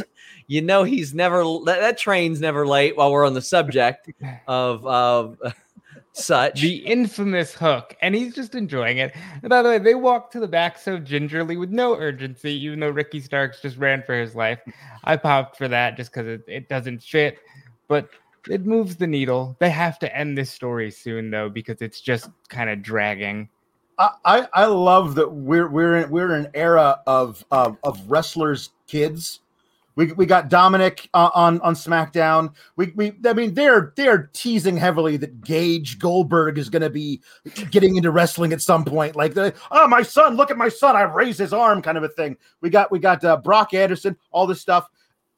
A: you know he's never that, that, train's never late. While we're on the subject of of such.
C: The infamous hook. And he's just enjoying it. And by the way, they walk to the back so gingerly with no urgency, even though Ricky Starks just ran for his life. I popped for that just because it, it doesn't fit. But it moves the needle. They have to end this story soon, though, because it's just kind of dragging.
B: I, I love that we're we're in, we're in an era of, of of wrestlers kids we, we got Dominic uh, on on SmackDown. We, we I mean they're they're teasing heavily that Gage Goldberg is going to be getting into wrestling at some point. Like the oh my son, look at my son, I raised his arm, kind of a thing. We got we got uh, Brock Anderson, all this stuff.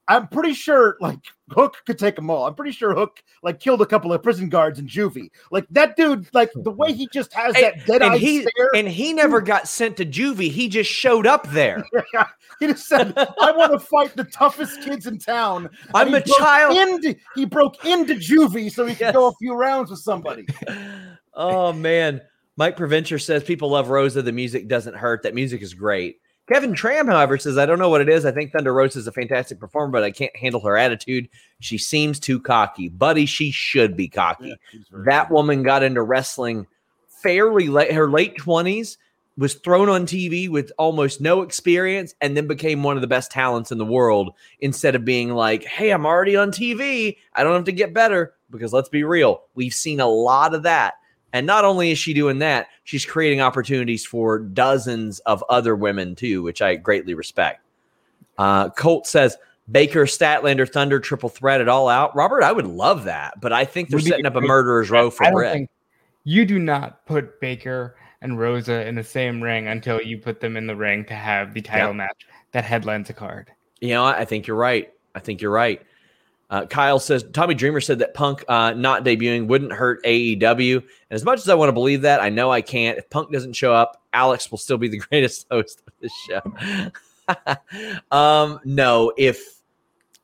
B: I'm pretty sure like Hook could take them all. I'm pretty sure Hook like killed a couple of prison guards in juvie. Like that dude, like the way he just has
A: And-
B: that dead
A: and
B: eye
A: he
B: stare.
A: and he never got sent to juvie. He just showed up there.
B: he just said, "I want to fight the toughest kids in town."
A: I'm a child.
B: Into, he broke into juvie so he could
A: Yes.
B: go a few rounds with somebody.
A: oh man. Mike Preventure says people love Rosa. The music doesn't hurt. That music is great. Kevin Tram, however, says, I don't know what it is. I think Thunder Rosa is a fantastic performer, but I can't handle her attitude. She seems too cocky. Buddy, she should be cocky. that woman got into wrestling fairly late, her late 20s, was thrown on TV with almost no experience, and then became one of the best talents in the world instead of being like, hey, I'm already on TV. I don't have to get better. Because let's be real, we've seen a lot of that. And not only is she doing that, she's creating opportunities for dozens of other women too, which I greatly respect. Uh, Colt says, Baker, Statlander, Thunder, triple threat it all out. Robert, I would love that, but I think they're setting up a murderer's row for Britt.
C: you do not put Baker and Rosa in the same ring until you put them in the ring to have the title
A: Yeah.
C: match that headlines a card.
A: You know, I think you're right. I think you're right. Uh, Kyle says Tommy Dreamer said that Punk uh, not debuting wouldn't hurt AEW. And as much as I want to believe that, I know I can't. If Punk doesn't show up, Alex will still be the greatest host of this show. um, no, if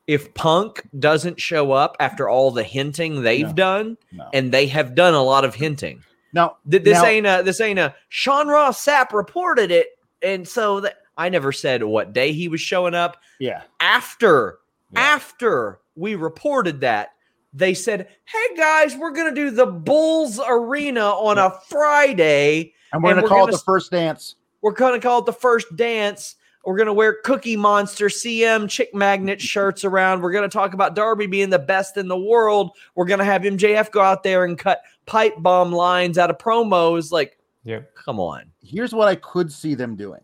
A: if Punk doesn't show up after all the hinting they've
B: No.
A: done,
B: No.
A: and they have done a lot of hinting.
B: Now,
A: Th- This
B: now-
A: ain't a this ain't a Sean Ross Sapp reported it, and so that I never said what day he was showing up
B: yeah,
A: after
B: Yeah.
A: after we reported that they said hey guys we're gonna do the bulls arena on a friday
B: and we're gonna call
A: gonna
B: it the first dance.
A: we're gonna call it the first dance we're gonna wear cookie monster cm chick magnet shirts around we're gonna talk about darby being the best in the world we're gonna have mjf go out there and cut pipe bomb lines out of promos like
C: Yep.
A: come on
B: Here's what I could see them doing.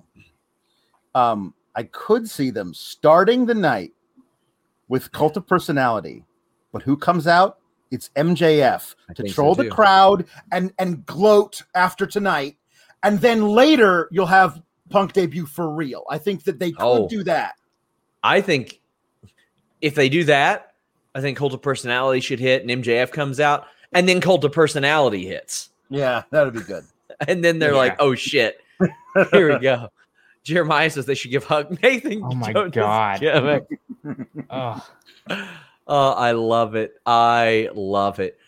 B: Um, I could see them starting the night with cult of personality, but who comes out? It's MJF
A: I
B: to
A: think so
B: troll the crowd and and gloat after tonight, and then later you'll have Punk debut for real. I think that they could
A: Oh.
B: do that.
A: I think if they do that, I think Cult of Personality should hit and MJF comes out, and then Cult of Personality hits.
B: Yeah, that'd be good.
A: And then they're like, oh shit. Here we go. Jeremiah says they should give hug Nathan.
C: Oh my
A: Jonas
C: God. Oh,
A: Oh, I love it. I love it.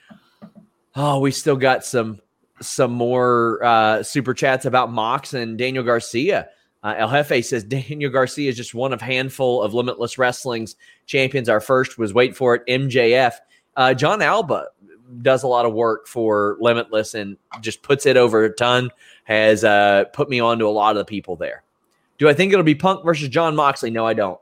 A: Oh, we still got some some more uh, super chats about Mox and Daniel Garcia. Uh, El Jefe says Daniel Garcia is just one of handful of Limitless Wrestling's champions. Our first was wait for it, MJF. Uh, John Alba does a lot of work for Limitless and just puts it over a ton. Has uh, put me on to a lot of the people there. Do I think it'll be Punk versus Jon Moxley? No, I don't.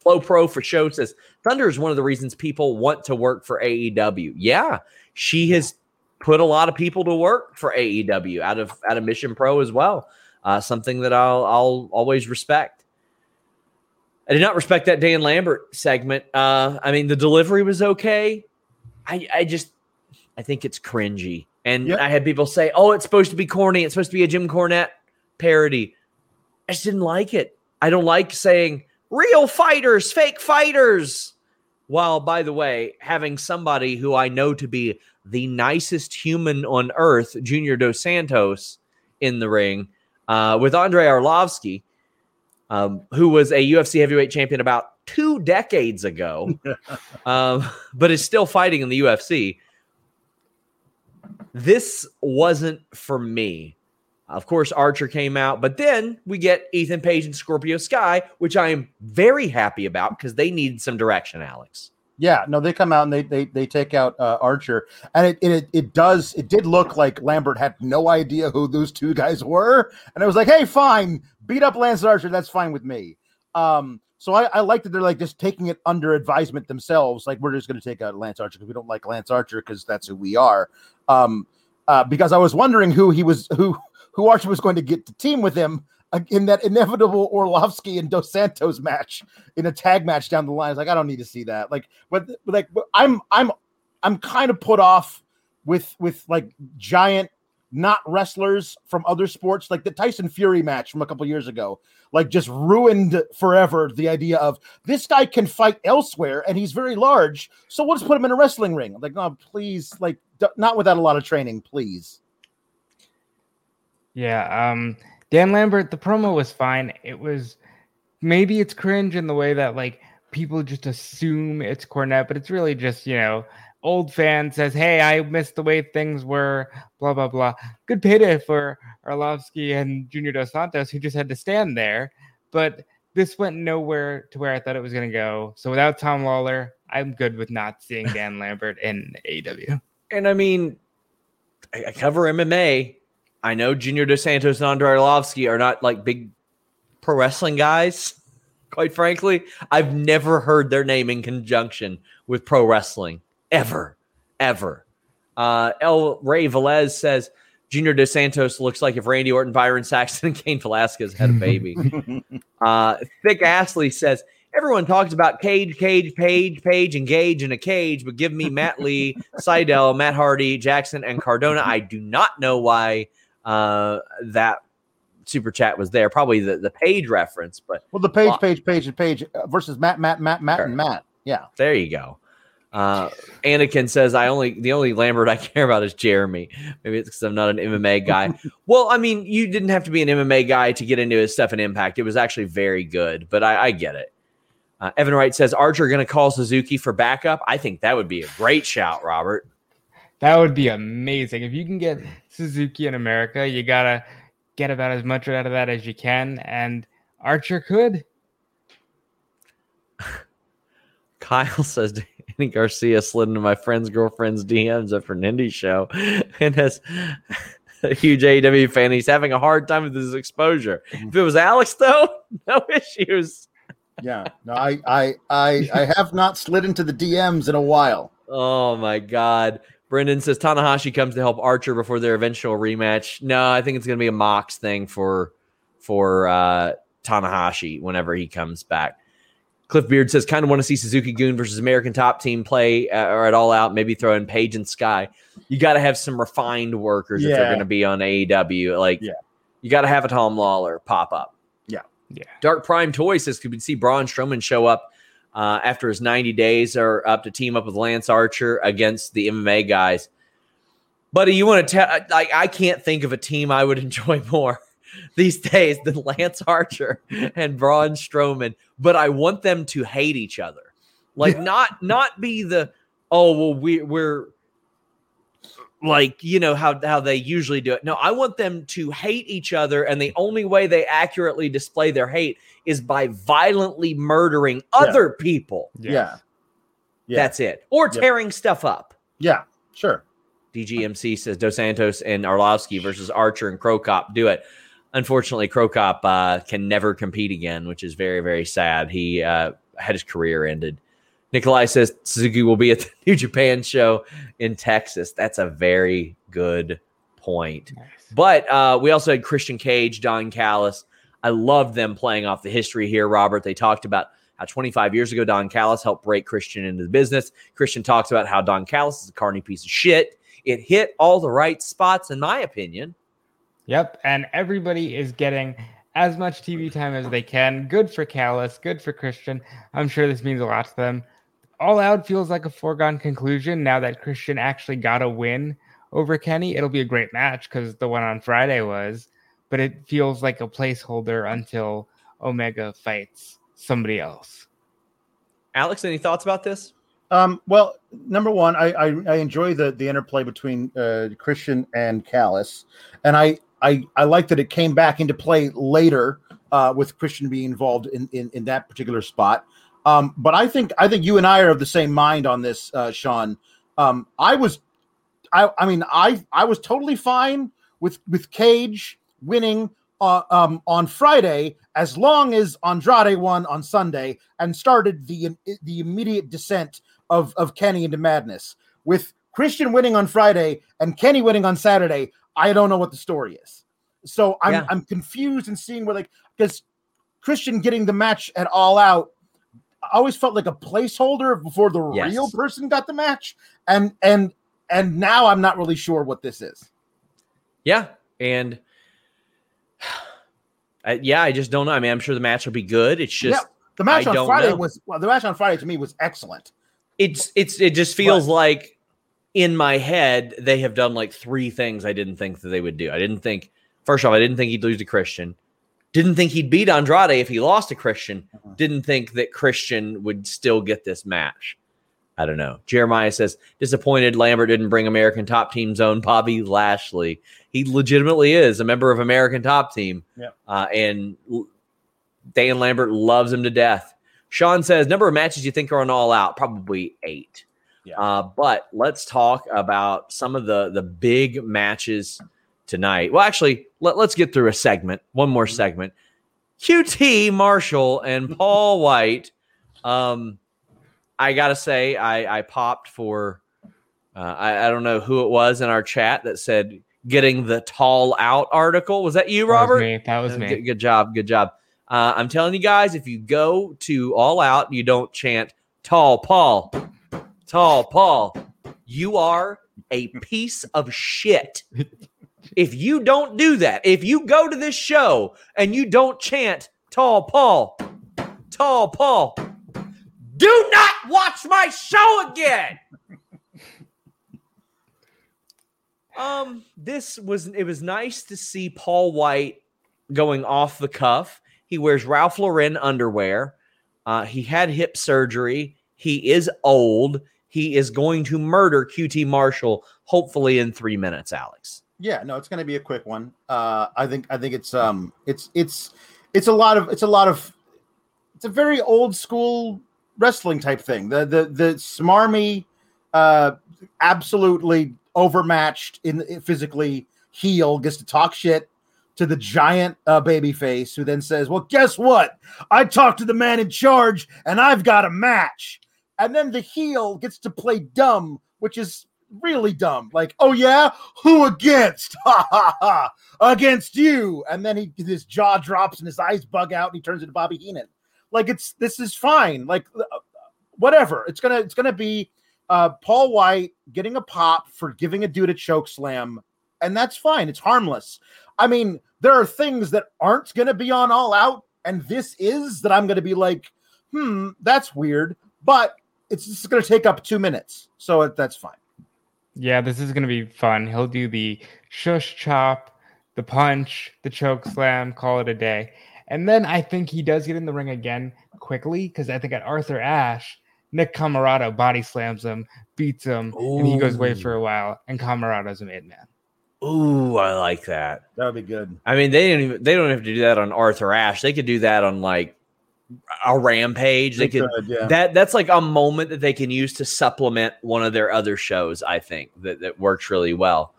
A: Flow Pro for show says Thunder is one of the reasons people want to work for AEW. Yeah, she has put a lot of people to work for AEW out of out of Mission Pro as well. Uh, something that I'll I'll always respect. I did not respect that Dan Lambert segment. Uh, I mean, the delivery was okay. I I just I think it's cringy, and
B: Yep.
A: I had people say, "Oh, it's supposed to be corny. It's supposed to be a Jim Cornette parody." I just didn't like it. I don't like saying real fighters, fake fighters. While, by the way, having somebody who I know to be the nicest human on earth, Junior Dos Santos, in the ring uh, with Andrei Arlovsky, um, who was a UFC heavyweight champion about two decades ago, um, but is still fighting in the UFC. This wasn't for me. Of course, Archer came out, but then we get Ethan Page and Scorpio Sky, which I am very happy about because they needed some direction, Alex.
B: Yeah, no, they come out and they they they take out uh, Archer, and it, it it does it did look like Lambert had no idea who those two guys were, and I was like, hey, fine, beat up Lance Archer, that's fine with me. Um, so I, I like that they're like just taking it under advisement themselves, like we're just going to take out Lance Archer because we don't like Lance Archer because that's who we are. Um, uh, because I was wondering who he was who who Archer was going to get to team with him uh, in that inevitable Arlovsky and Dos Santos match in a tag match down the line. I was like, I don't need to see that. Like, but like, but I'm I'm I'm kind of put off with with like giant not wrestlers from other sports, like the Tyson Fury match from a couple years ago, like just ruined forever the idea of this guy can fight elsewhere and he's very large, so we'll just put him in a wrestling ring. like, no, please, like, d- not without a lot of training, please.
C: Yeah, um, Dan Lambert, the promo was fine. It was maybe it's cringe in the way that like people just assume it's Cornette, but it's really just you know old fan says, "Hey, I missed the way things were." Blah blah blah. Good payday for Arlovsky and Junior Dos Santos, who just had to stand there. But this went nowhere to where I thought it was going to go. So without Tom Lawlor, I'm good with not seeing Dan Lambert in AW.
A: And I mean, I cover MMA. I know Junior Dos Santos and Andrei Arlovsky are not like big pro wrestling guys. Quite frankly, I've never heard their name in conjunction with pro wrestling ever, ever. Uh, El Ray Velez says Junior Dos Santos looks like if Randy Orton, Byron Saxton, and Cain Velasquez had a baby. uh, Thick Astley says everyone talks about Cage, Cage, Page, Page, and Gage in a cage, but give me Matt Lee, Sydal, Matt Hardy, Jackson, and Cardona. I do not know why uh, that super chat was there. Probably the, the page reference, but
B: well, the page, page, page, and page uh, versus Matt, Matt, Matt, Matt, sure. and Matt. Yeah,
A: there you go. Uh, Anakin says, "I only the only Lambert I care about is Jeremy. Maybe it's because I'm not an MMA guy. well, I mean, you didn't have to be an MMA guy to get into his stuff and Impact. It was actually very good, but I, I get it." Uh, Evan Wright says, "Archer going to call Suzuki for backup. I think that would be a great shout, Robert.
C: That would be amazing if you can get Suzuki in America. You gotta get about as much out of that as you can, and Archer could."
A: Kyle says, Andy Garcia slid into my friend's girlfriend's DMs after an indie show and has a huge AEW fan. He's having a hard time with his exposure. If it was Alex, though, no issues.
B: Yeah, no, I, I, I, I have not slid into the DMs in a while.
A: Oh my god. Brendan says Tanahashi comes to help Archer before their eventual rematch. No, I think it's going to be a Mox thing for for uh, Tanahashi whenever he comes back. Cliff Beard says, kind of want to see Suzuki-gun versus American Top Team play uh, or at all out. Maybe throw in Page and Sky. You got to have some refined workers yeah. if they're going to be on AEW. Like, yeah. you got to have a Tom Lawlor pop up.
B: Yeah,
A: yeah. Dark Prime Toy says, could we see Braun Strowman show up uh, after his 90 days are up to team up with Lance Archer against the MMA guys? Buddy, you want to tell? Like, I can't think of a team I would enjoy more these days than Lance Archer and Braun Strowman, but I want them to hate each other. Like yeah. not not be the oh well we we're like you know how how they usually do it. No, I want them to hate each other and the only way they accurately display their hate is by violently murdering other
B: yeah.
A: people.
B: Yeah.
A: yeah. That's it. Or tearing stuff up.
B: Yeah, sure.
A: DGMC says Dos Santos and Arlovsky versus Archer and Cro Cop do it unfortunately, Cro Cop uh, can never compete again, which is very, very sad. He uh, had his career ended. Nikolai says Suzuki will be at the New Japan show in Texas. That's a very good point. Nice. But uh, we also had Christian Cage, Don Callis. I love them playing off the history here, Robert. They talked about how 25 years ago Don Callis helped break Christian into the business. Christian talks about how Don Callis is a carny piece of shit. It hit all the right spots, in my opinion.
C: Yep. And everybody is getting as much TV time as they can. Good for Callis, good for Christian. I'm sure this means a lot to them. All out feels like a foregone conclusion now that Christian actually got a win over Kenny. It'll be a great match because the one on Friday was, but it feels like a placeholder until Omega fights somebody else.
A: Alex, any thoughts about this?
B: Um, well, number one, I, I, I enjoy the the interplay between uh, Christian and Callis, and I I, I like that it came back into play later uh, with Christian being involved in, in, in that particular spot. Um, but I think I think you and I are of the same mind on this, uh, Sean. Um, I was, I, I mean, I I was totally fine with with Cage winning uh, um, on Friday as long as Andrade won on Sunday and started the the immediate descent of of Kenny into madness. With Christian winning on Friday and Kenny winning on Saturday, I don't know what the story is. So I'm yeah. I'm confused and seeing where like because Christian getting the match at all out always felt like a placeholder before the yes. real person got the match. And and and now I'm not really sure what this is.
A: Yeah, and uh, yeah, I just don't know. I mean, I'm sure the match will be good. It's just
B: Yeah, the match
A: I
B: on Friday
A: know.
B: was well. The match on Friday to me was excellent.
A: it's it's it just feels like in my head they have done like three things I didn't think that they would do. I didn't think first off, I didn't think he'd lose to Christian. Didn't think he'd beat Andrade if he lost to Christian.
B: Mhm.
A: Didn't think that Christian would still get this match. I don't know. Jeremiah says disappointed Lambert didn't bring American Top Team's own Bobby Lashley. He legitimately is a member of American Top Team.
B: Yep.
A: Uh, and Dan Lambert loves him to death. Sean says number of matches you think are on all out probably eight.
B: Yeah.
A: Uh, but let's talk about some of the the big matches tonight. Well, actually, let, let's get through a segment, one more segment. QT Marshall and Paul White. Um, I gotta say, I I popped for. Uh, I, I don't know who it was in our chat that said getting the tall out article. Was that you,
C: That was
A: Robert?
C: me. That was
A: Uh,
C: me.
A: Good, good job. Good job. Uh, I'm telling you guys, if you go to All Out, you don't chant "Tall Paul, Tall Paul," you are a piece of shit. if you don't do that, if you go to this show and you don't chant "Tall Paul, Tall Paul," do not watch my show again. Um, this was it was nice to see Paul White going off the cuff. He wears Ralph Lauren underwear. Uh, he had hip surgery. He is old. He is going to murder QT Marshall, hopefully in three minutes. Alex.
B: Yeah, no, it's going to be a quick one. Uh, I think I think it's um it's it's it's a lot of it's a lot of it's a very old school wrestling type thing. The the the smarmy, uh, absolutely overmatched in physically heel gets to talk shit to the giant uh, baby face who then says, "Well, guess what? I talked to the man in charge and I've got a match." And then the heel gets to play dumb, which is really dumb. Like, "Oh yeah, who against? Ha ha ha! Against you!" And then he his jaw drops and his eyes bug out and he turns into Bobby Heenan. Like it's this is fine. Like uh, whatever. It's gonna it's gonna be uh, Paul White getting a pop for giving a dude a choke slam, and that's fine. It's harmless. I mean, there are things that aren't to be on All Out, and this is that I'm to be like, hmm, that's weird, but it's just going to take up two minutes, so that's fine.
C: Yeah, this is gonna be fun. He'll do the shush chop, the punch, the choke slam, call it a day. And then I think he does get in the ring again quickly because I think at Arthur Ashe, Nick Comoroto body slams him, beats him, and he goes away for a while. And Comoroto's a made man.
A: Ooh, I like that.
B: That would be good.
A: I mean, they didn't even they don't have to do that on Arthur Ashe. They could do that on like a rampage. They, could
B: yeah.
A: that that's like a moment that they can use to supplement one of their other shows. I think that that works really well.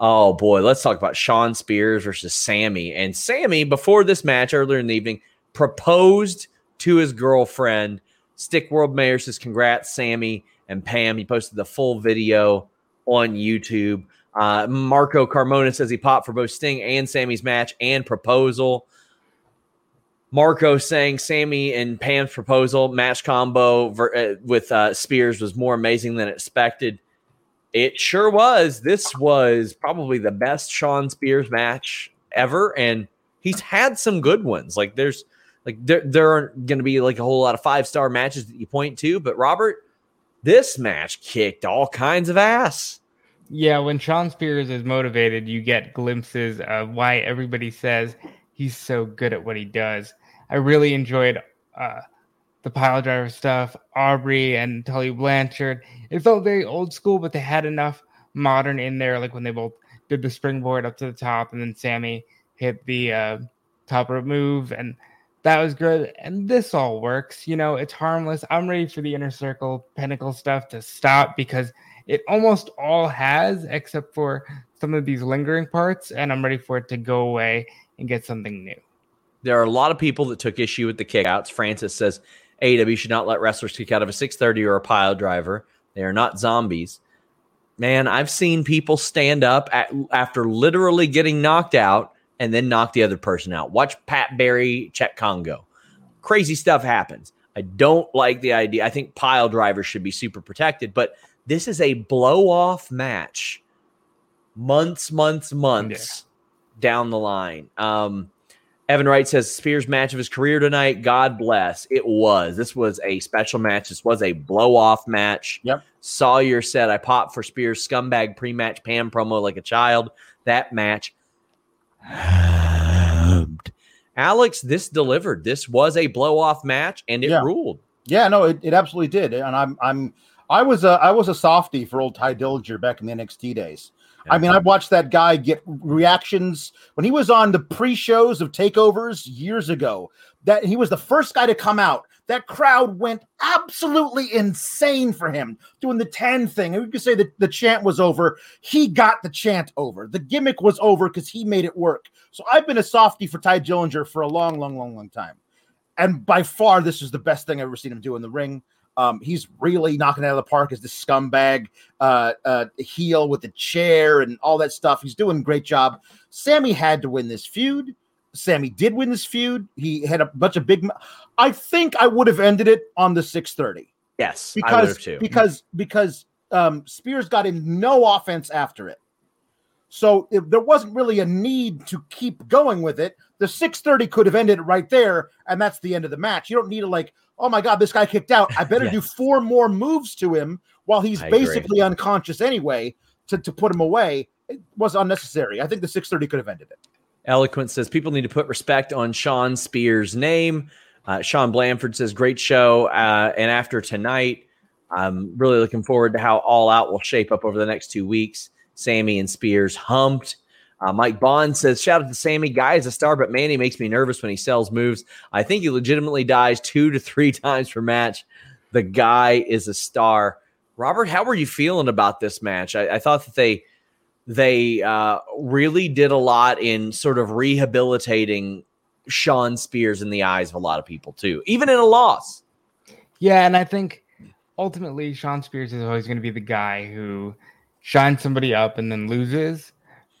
A: Oh boy, let's talk about Shawn Spears versus Sammy. And Sammy, before this match earlier in the evening, proposed to his girlfriend. Stick World Mayor says, "Congrats, Sammy and Pam." He posted the full video on YouTube. Uh, Marco Carmona says he popped for both Sting and Sammy's match and proposal. Marco saying Sammy and Pam's proposal match combo ver- uh, with uh, Spears was more amazing than expected. It sure was. This was probably the best Shawn Spears match ever, and he's had some good ones. Like there's like there there aren't going to be like a whole lot of five star matches that you point to, but Robert, this match kicked all kinds of ass.
C: Yeah, when Shawn Spears is motivated, you get glimpses of why everybody says he's so good at what he does. I really enjoyed uh, the pile driver stuff, Aubrey and Tully Blanchard. It felt very old school, but they had enough modern in there, like when they both did the springboard up to the top, and then Sammy hit the uh, top rope move, and that was good. And this all works, you know, it's harmless. I'm ready for the inner circle pinnacle stuff to stop because it almost all has, except for some of these lingering parts, and I'm ready for it to go away and get something new.
A: There are a lot of people that took issue with the kickouts. Francis says AEW should not let wrestlers kick out of a 630 or a pile driver. They are not zombies. Man, I've seen people stand up at, after literally getting knocked out and then knock the other person out. Watch Pat Barry Cheick Kongo. Crazy stuff happens. I don't like the idea. I think pile drivers should be super protected, but this is a blow off match months, months, months yeah. down the line. Um, Evan Wright says Spears match of his career tonight. God bless. It was. This was a special match. This was a blow off match.
B: Yep.
A: Sawyer said I popped for Spears scumbag pre match Pam promo like a child. That match. Alex, this delivered. This was a blow off match and it yeah. ruled.
B: Yeah, no, it, it absolutely did. And I'm I'm I was a I was a softy for old Tye Dillinger back in the NXT days. I mean, I've watched that guy get reactions when he was on the pre-shows of takeovers years ago. That he was the first guy to come out. That crowd went absolutely insane for him doing the 10 thing. And we could say that the chant was over. He got the chant over. The gimmick was over because he made it work. So I've been a softy for Tye Dillinger for a long, long, long, long time. And by far, this is the best thing I've ever seen him do in the ring. Um, he's really knocking out of the park as the scumbag uh, uh, heel with the chair and all that stuff. He's doing a great job. Sammy had to win this feud. Sammy did win this feud. He had a bunch of big. I think I would have ended it on the six thirty.
A: Yes,
B: because because because um, Spears got in no offense after it. So if there wasn't really a need to keep going with it. The 630 could have ended right there, and that's the end of the match. You don't need to like, oh my god, this guy kicked out. I better yes. do four more moves to him while he's I basically agree. unconscious anyway to, to put him away. It was unnecessary. I think the 630 could have ended it.
A: Eloquent says people need to put respect on Shawn Spears' name. Uh, Sean Blanford says great show. Uh, and after tonight, I'm really looking forward to how All Out will shape up over the next two weeks. Sammy and Spears humped. Uh, Mike Bond says, shout out to Sammy. Guy is a star, but Manny makes me nervous when he sells moves. I think he legitimately dies two to three times per match. The guy is a star. Robert, how were you feeling about this match? I, I thought that they they uh, really did a lot in sort of rehabilitating Shawn Spears in the eyes of a lot of people too, even in a loss.
C: Yeah, and I think ultimately Shawn Spears is always going to be the guy who shines somebody up and then loses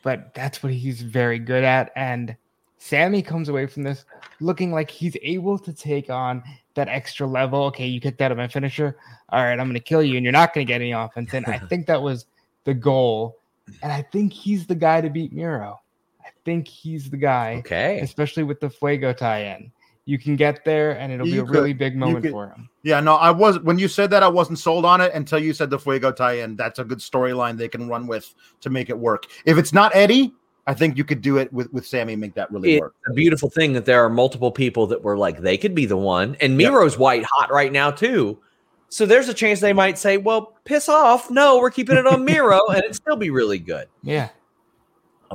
C: but that's what he's very good at. And Sammy comes away from this looking like he's able to take on that extra level. Okay, you get that at my finisher. All right, I'm going to kill you, and you're not going to get any offense. And I think that was the goal. And I think he's the guy to beat Miro. I think he's the guy.
A: Okay.
C: Especially with the Fuego tie in you can get there and it'll you be a could, really big moment could, for him.
B: Yeah, no, I was when you said that I wasn't sold on it until you said the Fuego tie-in. That's a good storyline they can run with to make it work. If it's not Eddie, I think you could do it with with Sammy make that really
A: it's
B: work.
A: A beautiful thing that there are multiple people that were like they could be the one, and Miro's yep. white hot right now too. So there's a chance they might say, "Well, piss off! No, we're keeping it on Miro, and it'd still be really good."
C: Yeah.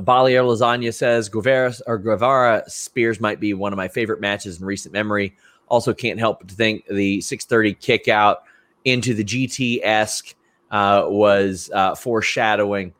A: Balier Lasagna says Guevara or Guevara Spears might be one of my favorite matches in recent memory. Also, can't help but think the 630 kick out into the GT esque uh, was uh, foreshadowing.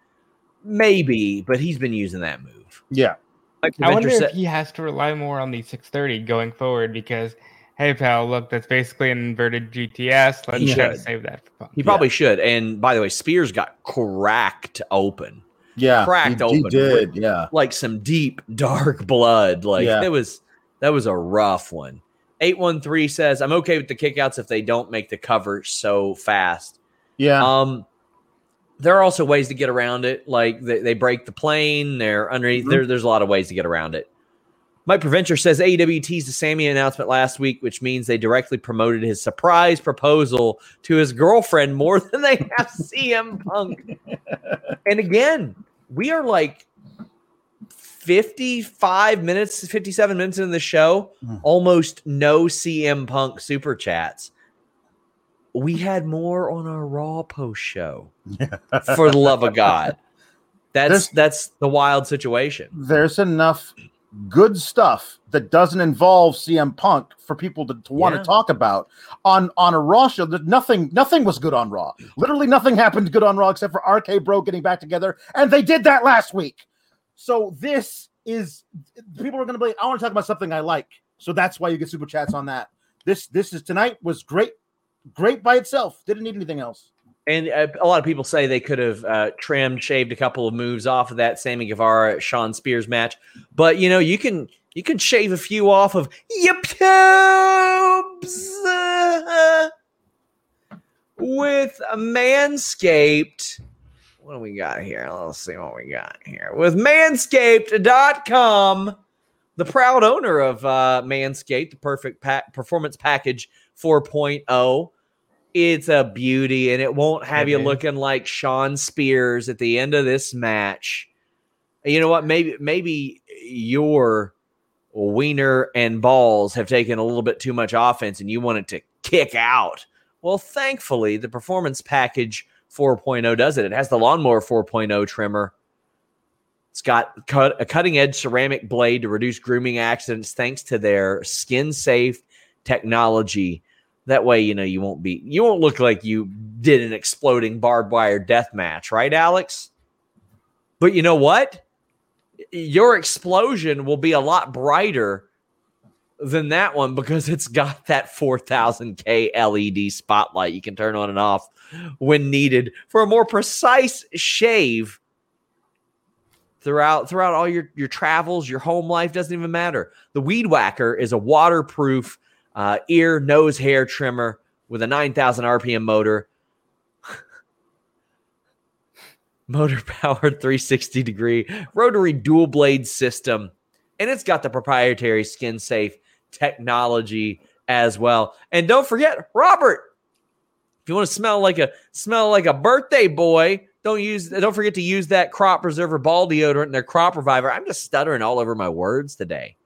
A: Maybe, but he's been using that move.
B: Yeah.
C: Like I wonder if he has to rely more on the 630 going forward because, hey, pal, look, that's basically an inverted GTS. Let's try to save that.
A: He probably yeah. should. And by the way, Spears got cracked open
B: yeah,
A: cracked he, open. He
B: did, yeah,
A: like some deep dark blood. Like yeah. it was that was a rough one. Eight one three says I'm okay with the kickouts if they don't make the cover so fast.
B: Yeah.
A: Um, there are also ways to get around it. Like they, they break the plane. They're underneath. Mm-hmm. There, there's a lot of ways to get around it. Mike Preventure says AEW teased the Sammy announcement last week, which means they directly promoted his surprise proposal to his girlfriend more than they have CM Punk. and again, we are like 55 minutes, 57 minutes into the show, mm. almost no CM Punk super chats. We had more on our Raw post show. for the love of God. That's there's, that's the wild situation.
B: There's enough good stuff that doesn't involve CM Punk for people to, to want yeah. to talk about on on a Raw show. That nothing nothing was good on Raw. Literally nothing happened good on Raw except for RK Bro getting back together, and they did that last week. So this is people are going to be. I want to talk about something I like, so that's why you get super chats on that. This this is tonight was great, great by itself. Didn't need anything else.
A: And uh, a lot of people say they could have uh, trimmed, shaved a couple of moves off of that Sammy Guevara Shawn Spears match, but you know you can you can shave a few off of your pubes uh, with manscaped. what do we got here? Let's see what we got here. With manscaped.com, the proud owner of uh, Manscaped, the perfect pa- performance package 4.0. It's a beauty, and it won't have you looking like Shawn Spears at the end of this match. You know what? Maybe maybe your wiener and balls have taken a little bit too much offense, and you want it to kick out. Well, thankfully, the performance package 4.0 does it. It has the lawnmower 4.0 trimmer. It's got cut, a cutting edge ceramic blade to reduce grooming accidents thanks to their skin safe technology. That way, you know, you won't be, you won't look like you did an exploding barbed wire death match, right, Alex? But you know what? Your explosion will be a lot brighter than that one because it's got that 4000K LED spotlight you can turn on and off when needed for a more precise shave throughout throughout all your your travels, your home life doesn't even matter. The Weed Whacker is a waterproof uh, ear, nose, hair trimmer with a 9,000 RPM motor. motor powered 360 degree rotary dual blade system. And it's got the proprietary skin safe technology as well. And don't forget robert if you want to smell like a smell like a birthday boy don't use don't forget to use that crop preserver ball deodorant and their crop reviver. I'm just stuttering all over my words today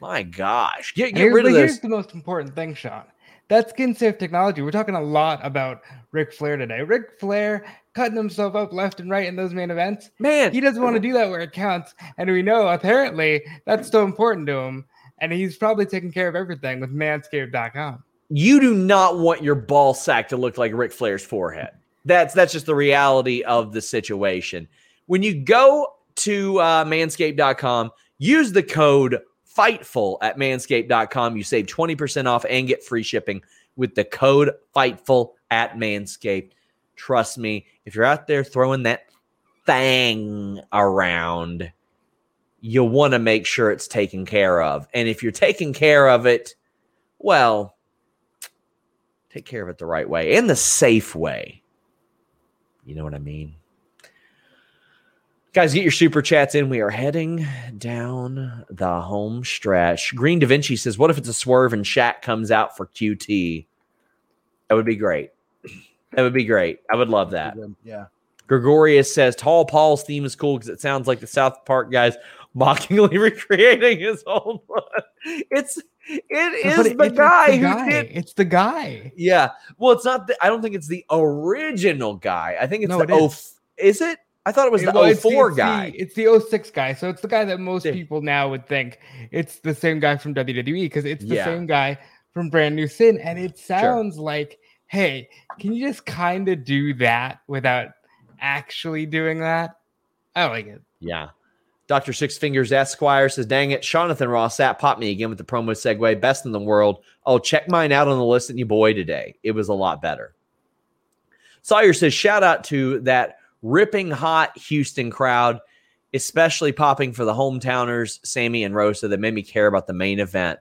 A: my gosh get, get rid of this
C: here's the most important thing sean. That skin safe technology. We're talking a lot about Ric Flair today. Ric Flair cutting himself up left and right in those main events.
A: Man.
C: He doesn't want to do that where it counts. And we know apparently that's so important to him. And he's probably taking care of everything with manscaped.com
A: you do not want your ball sack to look like Ric Flair's forehead. That's that's just the reality of the situation. When you go to uh, manscaped.com, use the code FIGHTFUL at manscaped.com. You save 20% off and get free shipping with the code FIGHTFUL at Manscaped. Trust me, if you're out there throwing that thing around, you'll want to make sure it's taken care of. And if you're taking care of it, well, take care of it the right way and the safe way. You know what I mean? Guys, get your super chats in. We are heading down the home stretch. Green Da Vinci says, What if it's a swerve and Shaq comes out for QT? That would be great. That would be great. I would love that.
B: Yeah.
A: Gregorius says, Tall Paul's theme is cool because it sounds like the South Park guys mockingly recreating his old one. It's it is it, the guy
C: the
A: who did.
C: It's the guy.
A: Yeah. Well, it's not. The, I don't think it's the original guy. I think it's no, the it is. is it? I thought it was the well, 04
C: it's
A: guy.
C: The, it's the 06 guy. So it's the guy that most people now would think it's the same guy from WWE because it's the yeah. same guy from Brand New Sin. And it sounds sure. like, hey, can you just kind of do that without actually doing that? I like it.
A: Yeah. Dr. Six Fingers Esquire says, dang it, Jonathan Ross at popped me again with the promo segue. Best in the world. Oh, check mine out on the list at you boy today. It was a lot better. Sawyer says, shout out to that ripping hot Houston crowd, especially popping for the hometowners, Sammy and Rosa, that made me care about the main event.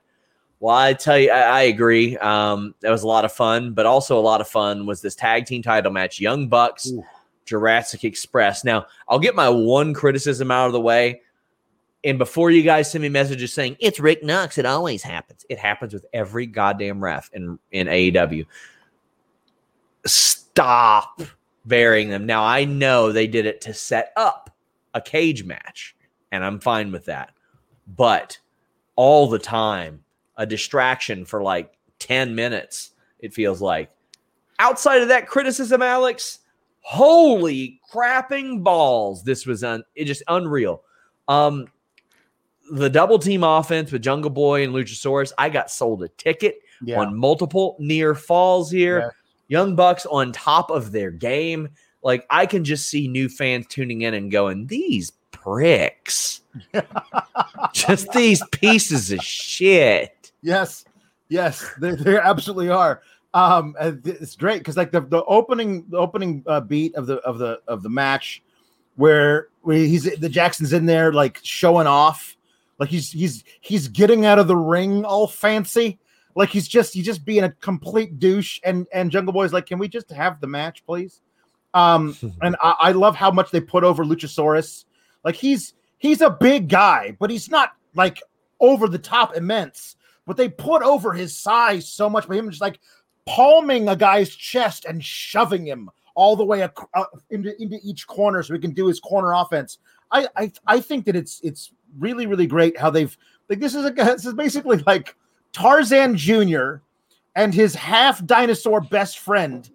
A: Well, I tell you, I, I agree. Um, that was a lot of fun, but also a lot of fun was this tag team title match, Young Bucks. Ooh Jurassic Express. Now, I'll get my one criticism out of the way. And before you guys send me messages saying it's Rick Knox, it always happens. It happens with every goddamn ref in, in AEW. Stop burying them. Now, I know they did it to set up a cage match, and I'm fine with that. But all the time, a distraction for like 10 minutes, it feels like. Outside of that criticism, Alex, holy crapping balls this was un- it just unreal um the double team offense with jungle boy and luchasaurus i got sold a ticket yeah. on multiple near falls here. Young bucks on top of their game. Like i can just see new fans tuning in and going these pricks. Just these pieces of shit.
B: Yes. Yes. They, they absolutely are. Um it's great because like the, the opening the opening uh, beat of the of the of the match where where he's the jackson's in there like showing off. Like he's he's he's getting out of the ring all fancy like he's just he's just being a complete douche and and jungle boy's like can we just have the match please Um, and I, I love how much they put over Luchasaurus. Like he's he's a big guy, but he's not like over the top immense. But they put over his size so much by him just like palming a guy's chest and shoving him all the way ac- uh, into, into each corner so he can do his corner offense. I, I I think that it's it's really really great how they've like this is a this is basically like Tarzan Jr. and his half dinosaur best friend.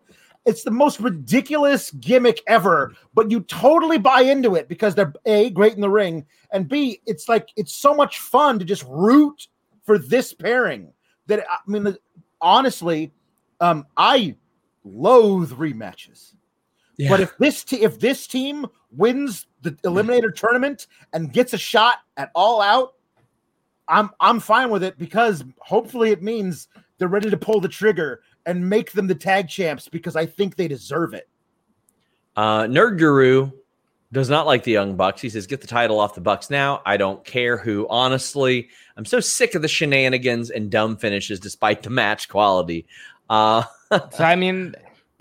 B: It's the most ridiculous gimmick ever, but you totally buy into it because they're a great in the ring, and b it's like it's so much fun to just root for this pairing. That I mean, honestly, um, I loathe rematches.
A: Yeah.
B: But if this te- if this team wins the eliminator tournament and gets a shot at all out, I'm I'm fine with it because hopefully it means they're ready to pull the trigger and make them the tag champs because I think they deserve it.
A: Uh, Nerd Guru does not like the Young Bucks. He says, "Get the title off the Bucks now. I don't care who. Honestly, I'm so sick of the shenanigans and dumb finishes, despite the match quality." Uh,
C: So I mean,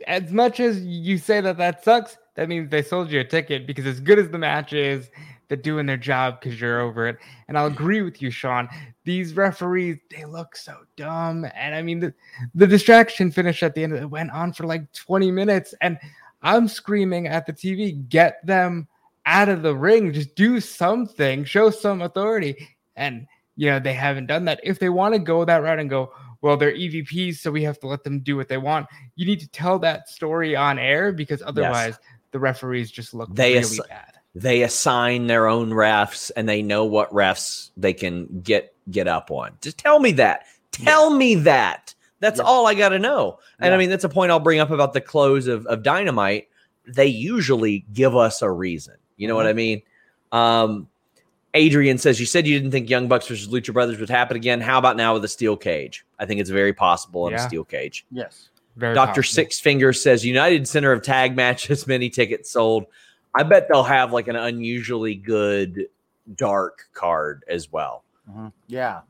C: as much as you say that that sucks, that means they sold you a ticket because as good as the match is, they're doing their job because you're over it. And I'll agree with you, Sean. These referees, they look so dumb. And I mean, the, the distraction finish at the end of it went on for like 20 minutes. And I'm screaming at the TV, get them out of the ring. Just do something, show some authority. And, you know, they haven't done that. If they want to go that route and go, well, they're EVPs, so we have to let them do what they want. You need to tell that story on air because otherwise the referees just look
A: They
C: really
A: ass-
C: bad.
A: They assign their own refs, and they know what refs they can get get up on. Just tell me that. Tell me that. That's
B: Yeah.
A: all I got to know. And I mean, that's a point I'll bring up about the close of, of Dynamite. They usually give us a reason. You know what I mean? Um, Adrian says, You said you didn't think Young Bucks versus Lucha Brothers would happen again. How about now with a steel cage? I think it's very possible in a steel cage.
B: Yes.
C: Very
A: Dr.
C: possible.
A: Six Fingers says United Center of Tag Matches, many tickets sold. I bet they'll have like an unusually good dark card as well.
B: Mhm. Yeah.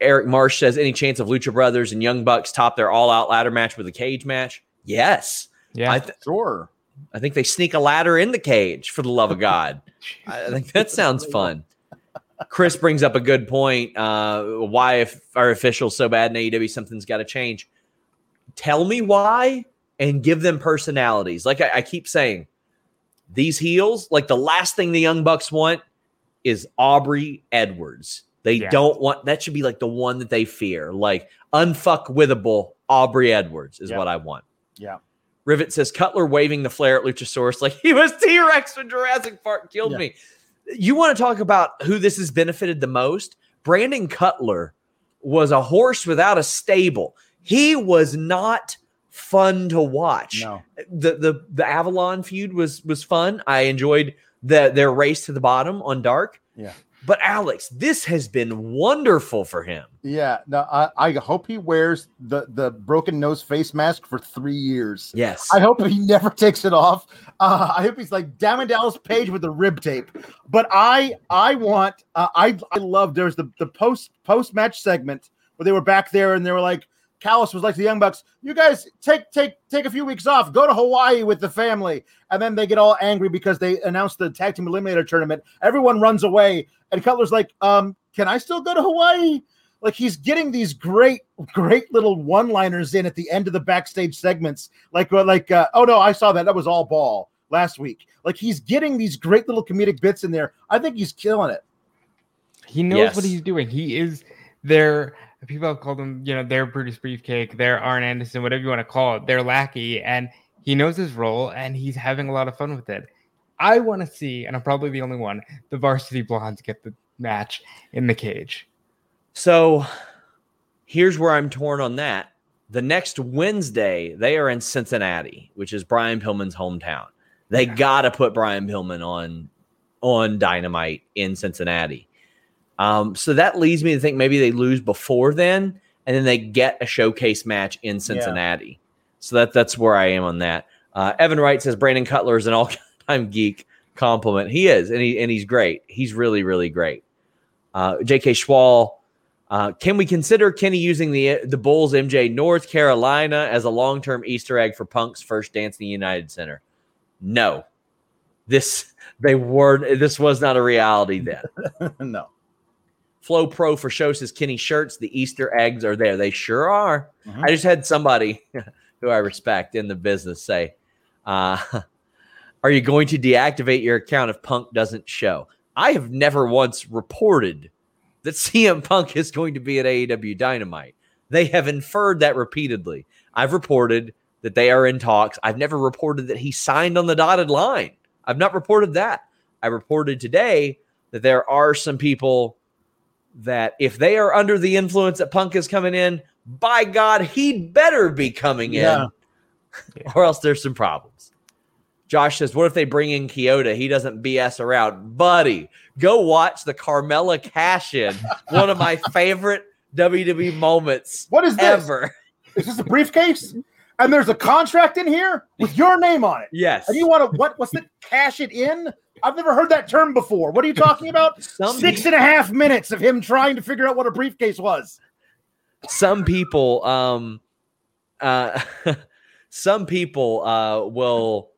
A: Eric Marsh says any chance of Lucha Brothers and Young Bucks top their all out ladder match with a cage match? Yes.
C: Yeah.
A: I, th-
B: Sure.
A: I think they sneak a ladder in the cage for the love of God. I think that sounds fun. Chris brings up a good point. Uh, why, if our officials so bad in AEW, something's got to change. Tell me why and give them personalities. Like I, I keep saying, these heels, like the last thing the Young Bucks want is Aubrey Edwards. They
C: Yeah.
A: don't want that should be like the one that they fear. Like unfuckwithable Aubrey Edwards is what I want.
B: Yeah.
A: Rivet says Cutler waving the flare at Luchasaurus like he was T Rex when Jurassic Park killed
B: Yeah.
A: me. You want to talk about who this has benefited the most? Brandon Cutler was a horse without a stable. He was not fun to watch.
B: No.
A: The the the Avalon feud was was fun. I enjoyed the their race to the bottom on Dark.
B: Yeah.
A: But Alex, this has been wonderful for him.
B: Yeah. No, I, I hope he wears the, the broken nose face mask for three years.
A: Yes.
B: I hope he never takes it off. Uh, I hope he's like Diamond Dallas Page with the rib tape. But I I want uh, I I love there's the the post post match segment where they were back there and they were like Callis was like the Young Bucks, you guys take take take a few weeks off, go to Hawaii with the family, and then they get all angry because they announced the tag team eliminator tournament. Everyone runs away, and Cutler's like, um, can I still go to Hawaii? Like he's getting these great, great little one-liners in at the end of the backstage segments, like uh, like uh, oh no, I saw that that was all ball last week. Like he's getting these great little comedic bits in there. I think he's killing it.
C: He knows
A: Yes.
C: what he's doing. He is their people have called him, you know, their Brutus Beefcake, their Arn Anderson, whatever you want to call it, their lackey, and he knows his role and he's having a lot of fun with it. I want to see, and I'm probably the only one, the varsity blondes get the match in the cage.
A: So here's where I'm torn on that. The next Wednesday, they are in Cincinnati, which is Brian Pillman's hometown. They gotta put Brian Pillman on on Dynamite in Cincinnati. Um, so that leads me to think maybe they lose before then, and then they get a showcase match in Cincinnati. So that that's where I am on that. Uh, Evan Wright says Brandon Cutler is an all-time geek compliment. He is, and he and he's great. He's really really great. Uh, J.K. Schwal uh, can we consider Kenny using the the Bulls MJ North Carolina as a long term Easter egg for Punk's first dance in the United Center? No, this they were. This was not a reality then.
B: no.
A: Flow Pro for show says Kenny shirts. The Easter eggs are there. They sure are. Mm-hmm. I just had somebody who I respect in the business say, uh, "Are you going to deactivate your account if Punk doesn't show?" I have never once reported that CM Punk is going to be at AEW Dynamite. They have inferred that repeatedly. I've reported that they are in talks. I've never reported that he signed on the dotted line. I've not reported that. I reported today that there are some people that if they are under the influence that Punk is coming in, by God, he'd better be coming in, yeah. or else there's some problems. Josh says, What if they bring in Kyoto? He doesn't BS around. Buddy, go watch the Carmella cash in. One of my favorite WWE moments.
B: What is this?
A: Ever.
B: Is this a briefcase? And there's a contract in here with your name on it.
A: Yes.
B: And you want to what? What's the cash it in? I've never heard that term before. What are you talking about? Some Six and a half minutes of him trying to figure out what a briefcase was.
A: Some people, um, uh, some people uh, will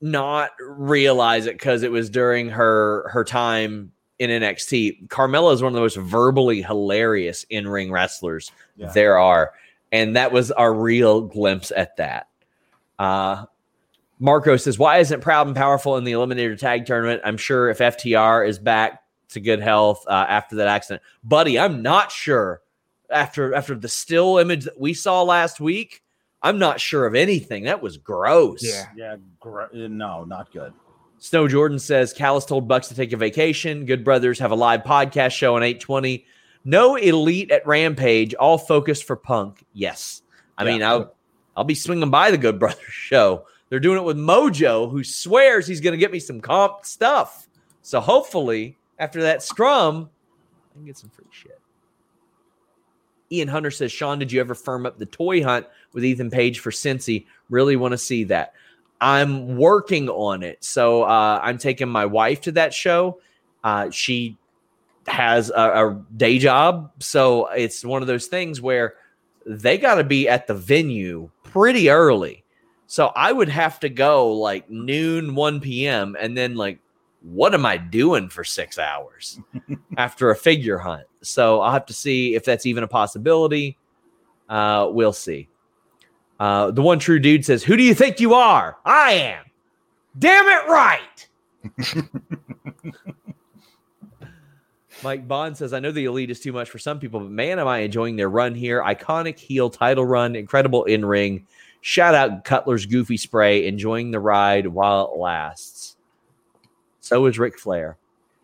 A: not realize it because it was during her her time in NXT. Carmella is one of the most verbally hilarious in ring wrestlers yeah. there are, and that was our real glimpse at that. Uh, Marco says, "Why isn't Proud and Powerful in the Eliminator Tag Tournament? I'm sure if FTR is back to good health uh, after that accident, buddy, I'm not sure. After after the still image that we saw last week, I'm not sure of anything. That was gross.
B: Yeah, yeah, gr- no, not good."
A: Snow Jordan says Callis told Bucks to take a vacation. Good Brothers have a live podcast show on 820. No elite at Rampage, all focused for Punk. Yes, I yeah. mean I'll I'll be swinging by the Good Brothers show. They're doing it with Mojo, who swears he's going to get me some comp stuff. So hopefully, after that scrum, I can get some free shit. Ian Hunter says, Sean, did you ever firm up the toy hunt with Ethan Page for Cincy? Really want to see that. I'm working on it. So uh, I'm taking my wife to that show. Uh, she has a, a, day job. So it's one of those things where they got to be at the venue pretty early. So I would have to go like noon, 1 p.m. And then, like, what am I doing for six hours after a figure hunt? So I'll have to see if that's even a possibility. Uh, we'll see. Uh, the one true dude says, Who do you think you are? I am. Damn it, right. Mike Bond says, I know the elite is too much for some people, but man, am I enjoying their run here. Iconic heel title run, incredible in ring. Shout out Cutler's Goofy Spray, enjoying the ride while it lasts. So is Ric Flair.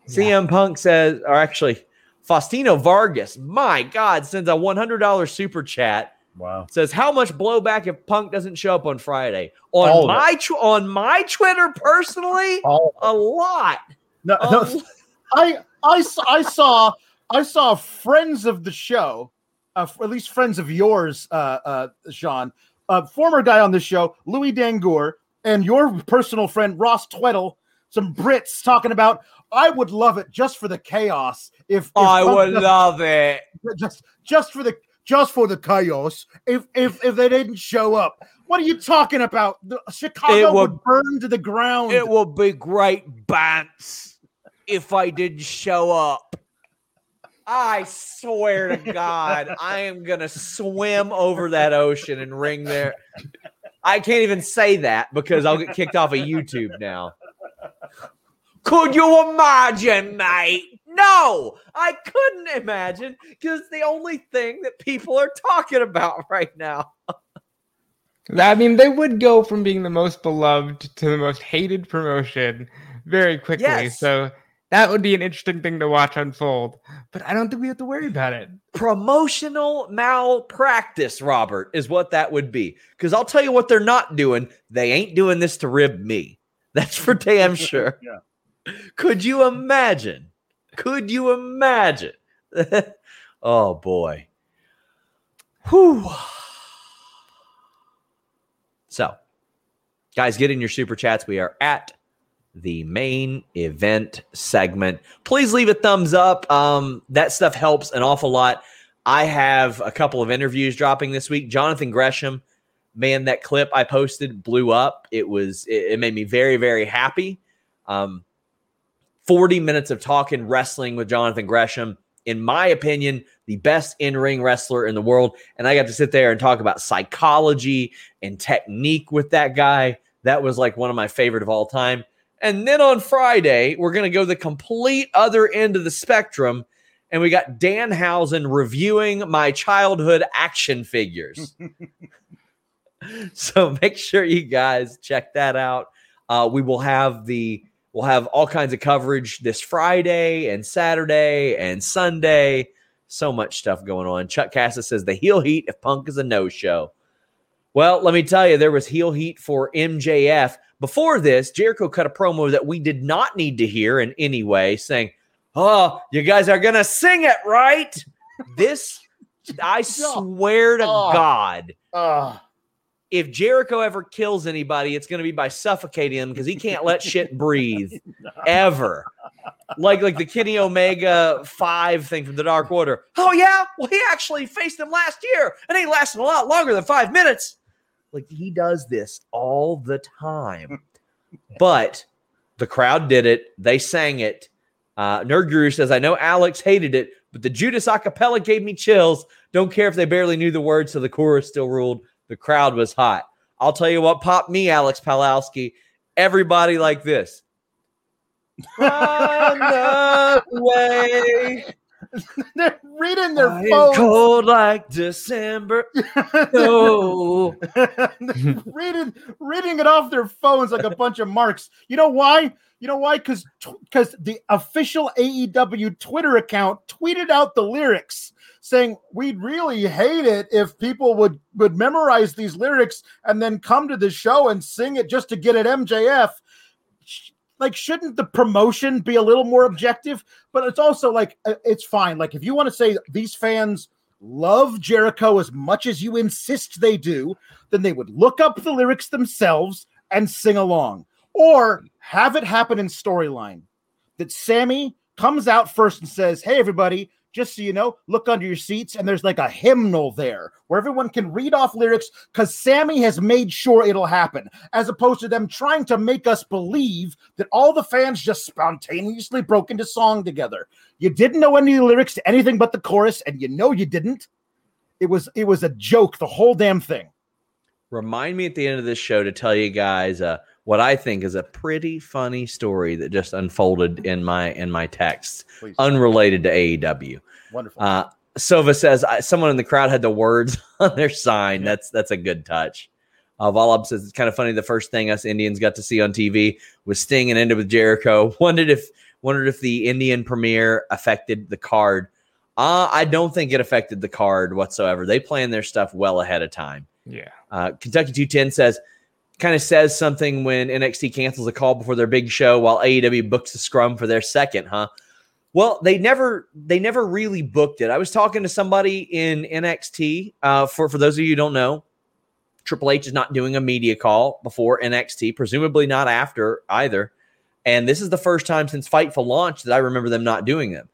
A: Yeah. CM Punk says, or actually, Faustino Vargas, my God, sends a $100 super chat
B: Wow.
A: Says how much blowback if Punk doesn't show up on Friday? On All my tw- on my Twitter personally, All a lot.
B: No, a no I I I saw I saw friends of the show, uh, at least friends of yours, uh, uh, Sean, uh, former guy on the show, Louis Dangoor, and your personal friend Ross Tweddell, some Brits talking about. I would love it just for the chaos. If, if
A: I would love it
B: just just for the just for the chaos if if if they didn't show up. What are you talking about? The, Chicago would, would, burn to the ground.
A: It would be great bants if I didn't show up. I swear to God, I am gonna swim over that ocean and ring there. I can't even say that because I'll get kicked off of YouTube now. Could you imagine, mate? No, I couldn't imagine because the only thing that people are talking about right now.
C: I mean, they would go from being the most beloved to the most hated promotion very quickly. Yes. So that would be an interesting thing to watch unfold. But I don't think we have to worry about it.
A: Promotional malpractice, Robert, is what that would be. Because I'll tell you what they're not doing. They ain't doing this to rib me. That's for damn sure. yeah. Could you imagine could you imagine? oh boy. Whew. So, guys, get in your super chats. We are at the main event segment. Please leave a thumbs up. Um, that stuff helps an awful lot. I have a couple of interviews dropping this week. Jonathan Gresham, man, that clip I posted blew up. It was it, it made me very very happy. Um, 40 minutes of talking wrestling with Jonathan Gresham. In my opinion, the best in ring wrestler in the world. And I got to sit there and talk about psychology and technique with that guy. That was like one of my favorite of all time. And then on Friday, we're going to go the complete other end of the spectrum. And we got Danhausen reviewing my childhood action figures. so make sure you guys check that out. Uh, we will have the we'll have all kinds of coverage this Friday and Saturday and Sunday. So much stuff going on. Chuck Cassis says the heel heat if Punk is a no show. Well, let me tell you, there was heel heat for MJF. Before this, Jericho cut a promo that we did not need to hear in any way, saying, Oh, you guys are going to sing it, right? This, I swear to oh. God. Oh if Jericho ever kills anybody, it's going to be by suffocating him because he can't let shit breathe ever. Like like the Kenny Omega five thing from the Dark Order. Oh yeah, well he actually faced him last year, and he lasted a lot longer than five minutes. Like he does this all the time, but the crowd did it. They sang it. Uh, Nerd Guru says, "I know Alex hated it, but the Judas acapella gave me chills. Don't care if they barely knew the words, so the chorus still ruled." The crowd was hot. I'll tell you what popped me, Alex Palowski. Everybody like this. Run
B: away. They're reading their I phones.
A: Cold like December.
B: no. reading reading it off their phones like a bunch of marks. You know why? You know why? Because because the official AEW Twitter account tweeted out the lyrics saying we'd really hate it if people would would memorize these lyrics and then come to the show and sing it just to get at MJF. Like, shouldn't the promotion be a little more objective? But it's also like uh, it's fine. Like, if you want to say these fans love Jericho as much as you insist they do, then they would look up the lyrics themselves and sing along, or have it happen in storyline that Sammy comes out first and says, Hey, everybody, just so you know, look under your seats and there's like a hymnal there where everyone can read off lyrics because Sammy has made sure it'll happen, as opposed to them trying to make us believe that all the fans just spontaneously broke into song together. You didn't know any lyrics to anything but the chorus, and you know you didn't. It was it was a joke, the whole damn thing.
A: Remind me at the end of this show to tell you guys uh, what I think is a pretty funny story that just unfolded in my in my texts, Please. unrelated to AEW.
B: Wonderful.
A: Uh, Sova says someone in the crowd had the words on their sign. Yeah. That's that's a good touch. Uh, Volab says it's kind of funny. The first thing us Indians got to see on TV was Sting and ended with Jericho. Wondered if wondered if the Indian premiere affected the card. Uh, I don't think it affected the card whatsoever. They plan their stuff well ahead of time.
C: Yeah.
A: Uh, Kentucky 210 says, kind of says something when NXT cancels a call before their big show while AEW books a scrum for their second, huh? Well, they never they never really booked it. I was talking to somebody in NXT. Uh, for for those of you who don't know, Triple H is not doing a media call before NXT, presumably not after either. And this is the first time since Fightful launch that I remember them not doing them.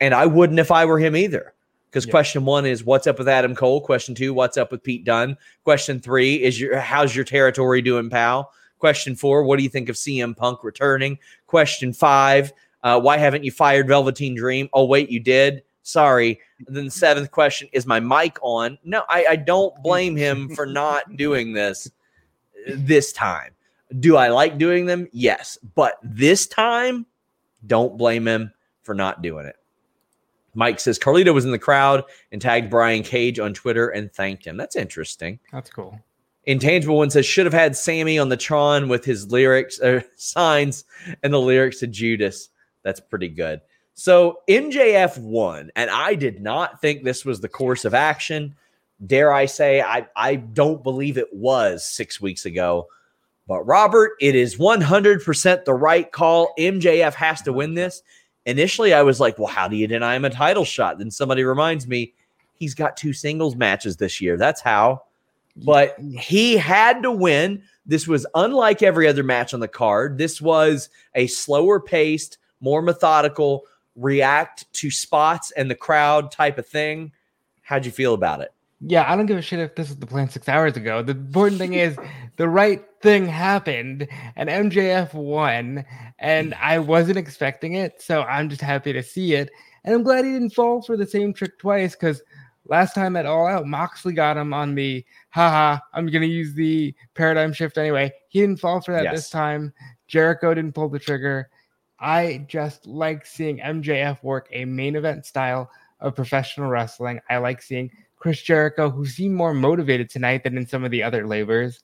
A: And I wouldn't if I were him either. Because yeah. question one is what's up with Adam Cole? Question two, what's up with Pete Dunne? Question three is your how's your territory doing, pal? Question four, what do you think of CM Punk returning? Question five, uh, why haven't you fired Velveteen Dream? Oh, wait, you did. Sorry. And then the seventh question is my mic on? No, I, I don't blame him for not doing this this time. Do I like doing them? Yes. But this time, don't blame him for not doing it. Mike says Carlito was in the crowd and tagged Brian Cage on Twitter and thanked him. That's interesting.
C: That's cool.
A: Intangible one says should have had Sammy on the Tron with his lyrics uh, signs and the lyrics to Judas. That's pretty good. So MJF won, and I did not think this was the course of action. Dare I say, I, I don't believe it was six weeks ago. But Robert, it is 100% the right call. MJF has to win this. Initially, I was like, well, how do you deny him a title shot? Then somebody reminds me he's got two singles matches this year. That's how. But he had to win. This was unlike every other match on the card. This was a slower paced, more methodical, react to spots and the crowd type of thing. How'd you feel about it?
C: Yeah, I don't give a shit if this was the plan six hours ago. The important thing is the right thing happened and MJF won, and I wasn't expecting it, so I'm just happy to see it. And I'm glad he didn't fall for the same trick twice because last time at All Out, Moxley got him on the haha, I'm gonna use the paradigm shift anyway. He didn't fall for that yes. this time. Jericho didn't pull the trigger. I just like seeing MJF work a main event style of professional wrestling. I like seeing Chris Jericho, who seemed more motivated tonight than in some of the other labors.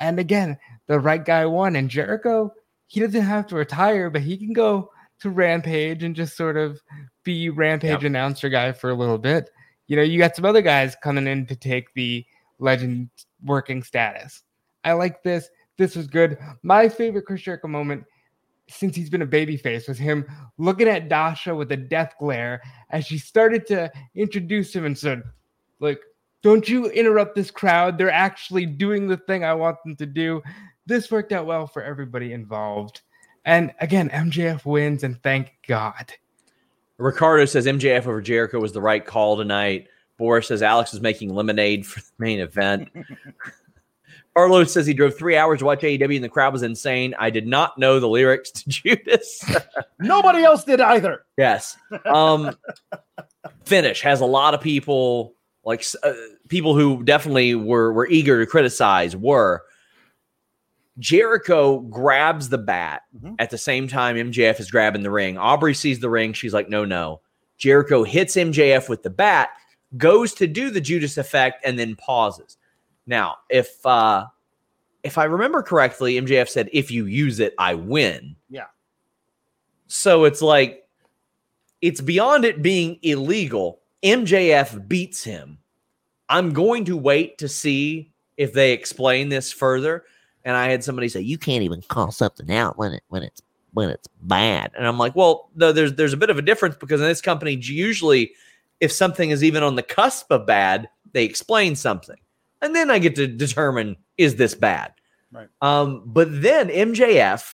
C: And again, the right guy won. And Jericho, he doesn't have to retire, but he can go to Rampage and just sort of be Rampage yep. announcer guy for a little bit. You know, you got some other guys coming in to take the legend working status. I like this. This was good. My favorite Chris Jericho moment since he's been a babyface was him looking at Dasha with a death glare as she started to introduce him and said, like, don't you interrupt this crowd. They're actually doing the thing I want them to do. This worked out well for everybody involved. And again, MJF wins, and thank God.
A: Ricardo says MJF over Jericho was the right call tonight. Boris says Alex is making lemonade for the main event. Arlo says he drove three hours to watch AEW and the crowd was insane. I did not know the lyrics to Judas.
B: Nobody else did either.
A: Yes. Um, finish has a lot of people like uh, people who definitely were were eager to criticize were Jericho grabs the bat mm-hmm. at the same time MJF is grabbing the ring. Aubrey sees the ring. She's like, no, no. Jericho hits MJF with the bat, goes to do the Judas effect, and then pauses. Now, if uh if I remember correctly, MJF said, if you use it, I win.
B: Yeah.
A: So it's like it's beyond it being illegal. MJF beats him. I'm going to wait to see if they explain this further. And I had somebody say, "You can't even call something out when it when it's when it's bad." And I'm like, "Well, no, there's there's a bit of a difference because in this company, usually, if something is even on the cusp of bad, they explain something, and then I get to determine is this bad."
B: Right.
A: Um, but then MJF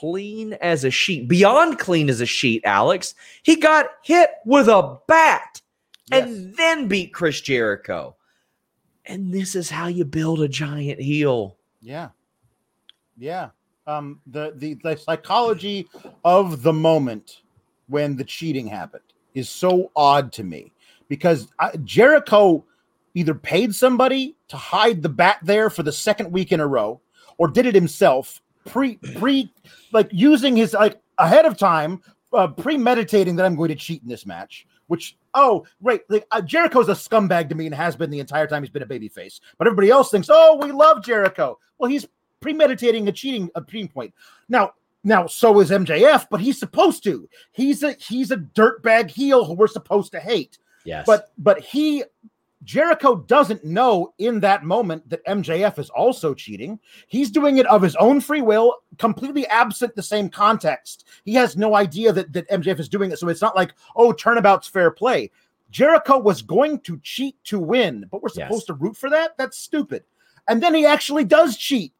A: clean as a sheet, beyond clean as a sheet, Alex. He got hit with a bat yes. and then beat Chris Jericho. And this is how you build a giant heel.
B: Yeah. Yeah. Um, the, the the psychology of the moment when the cheating happened is so odd to me because I, Jericho either paid somebody to hide the bat there for the second week in a row or did it himself pre pre like using his like ahead of time, uh, premeditating that I'm going to cheat in this match. Which oh right, like uh, Jericho's a scumbag to me and has been the entire time he's been a babyface. But everybody else thinks, oh, we love Jericho. Well, he's premeditating a cheating a cheating point. Now now, so is MJF, but he's supposed to. He's a he's a dirtbag heel who we're supposed to hate.
A: Yes.
B: But but he Jericho doesn't know in that moment that MJF is also cheating. He's doing it of his own free will, completely absent the same context. He has no idea that, that MJF is doing it. So it's not like, oh, turnabout's fair play. Jericho was going to cheat to win, but we're supposed yes. to root for that? That's stupid. And then he actually does cheat.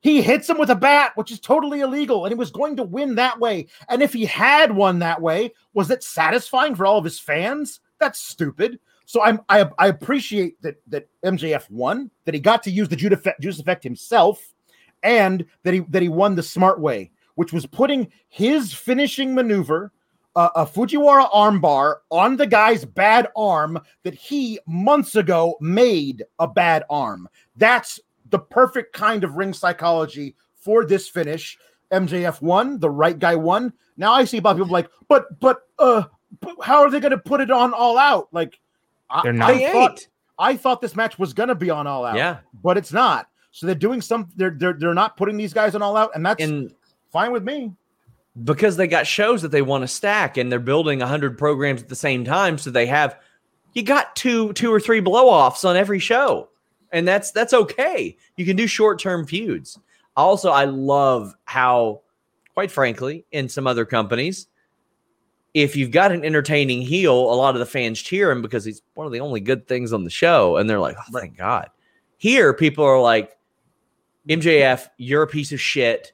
B: He hits him with a bat, which is totally illegal, and he was going to win that way. And if he had won that way, was it satisfying for all of his fans? That's stupid. So I'm I, I appreciate that that MJF won, that he got to use the Judas effect, Judas effect himself, and that he that he won the smart way, which was putting his finishing maneuver a, a Fujiwara armbar on the guy's bad arm that he months ago made a bad arm. That's the perfect kind of ring psychology for this finish. MJF won, the right guy won. Now I see a lot of people like, but but uh, but how are they going to put it on all out? Like,
C: They're
B: I,
C: not.
B: I
A: They
B: thought. I thought this match was going to be on all out.
A: Yeah.
B: but it's not. So they're doing some. They're they're they're not putting these guys on all out, and that's
A: And
B: fine with me.
A: because they got shows that they want to stack and they're building 100 programs at the same time so they have you got two two or three blow-offs on every show and that's that's okay you can do short-term feuds also i love how quite frankly in some other companies if you've got an entertaining heel a lot of the fans cheer him because he's one of the only good things on the show. And they're like oh thank god. Here people are like mjf you're a piece of shit.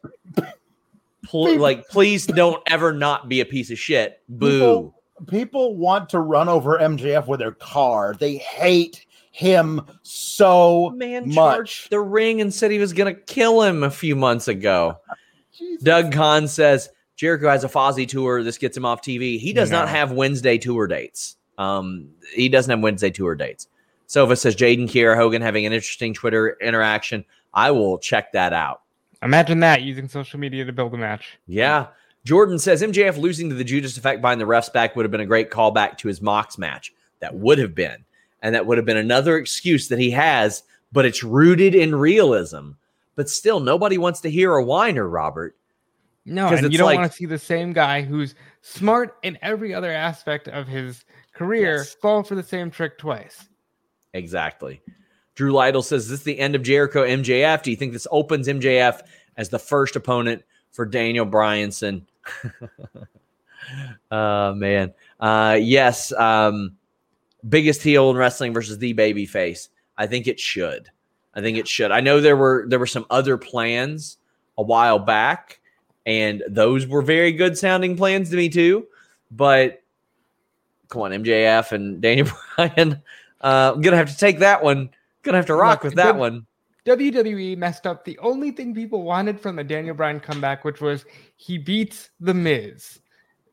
A: Pl- like please don't ever not be a piece of shit. Boo.
B: People, people want to run over MJF with their car. They hate him so
A: man
B: much.
A: charged the ring and said he was gonna kill him a few months ago. Doug Kahn says jericho has a fozzy tour this gets him off tv he does not have wednesday tour dates um he doesn't have wednesday tour dates sova says jaden kiera hogan having an interesting twitter interaction i will check that out
C: Imagine that using social media to build a match.
A: Yeah. Jordan says MJF losing to the Judas effect behind the refs back would have been a great callback to his Mox match. That would have been. And that would have been another excuse that he has, but it's rooted in realism. But still, nobody wants to hear a whiner, Robert.
C: No, and you don't
A: like-
C: want to see the same guy who's smart in every other aspect of his career
A: Yes.
C: fall for the same trick twice.
A: Exactly. Drew Lytle says, Is this the end of Jericho MJF? Do you think this opens MJF as the first opponent for Daniel Bryanson? uh man. Uh yes. Um biggest heel in wrestling versus the baby face. I think it should. I think it should. I know there were there were some other plans a while back, and those were very good sounding plans to me too. But come on, MJF and Daniel Bryan. Uh, I'm gonna have to take that one. Gonna have to rock with that one.
C: WWE messed up the only thing people wanted from the Daniel Bryan comeback, which was he beats The Miz.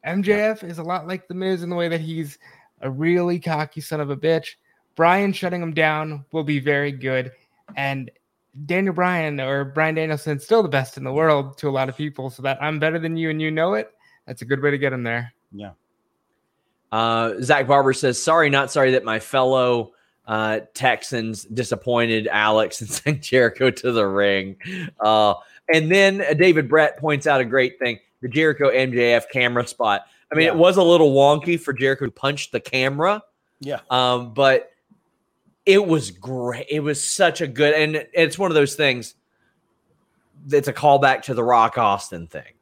C: MJF is a lot like The Miz in the way that he's a really cocky son of a bitch. Bryan shutting him down will be very good. And Daniel Bryan or Bryan Danielson still the best in the world to a lot of people. So that I'm better than you and you know it. That's a good way to get him there. Yeah.
A: Uh, Zach Barber says, "Sorry, not sorry that my fellow uh, Texans disappointed Alex and sent Jericho to the ring." Uh, and then uh, David Brett points out a great thing: the Jericho MJF camera spot. I mean,
B: Yeah.
A: it was a little wonky for Jericho to punch the camera,
B: Yeah.
A: um, but it was great. It was such a good, and it's one of those things. It's a callback to the Rock Austin thing,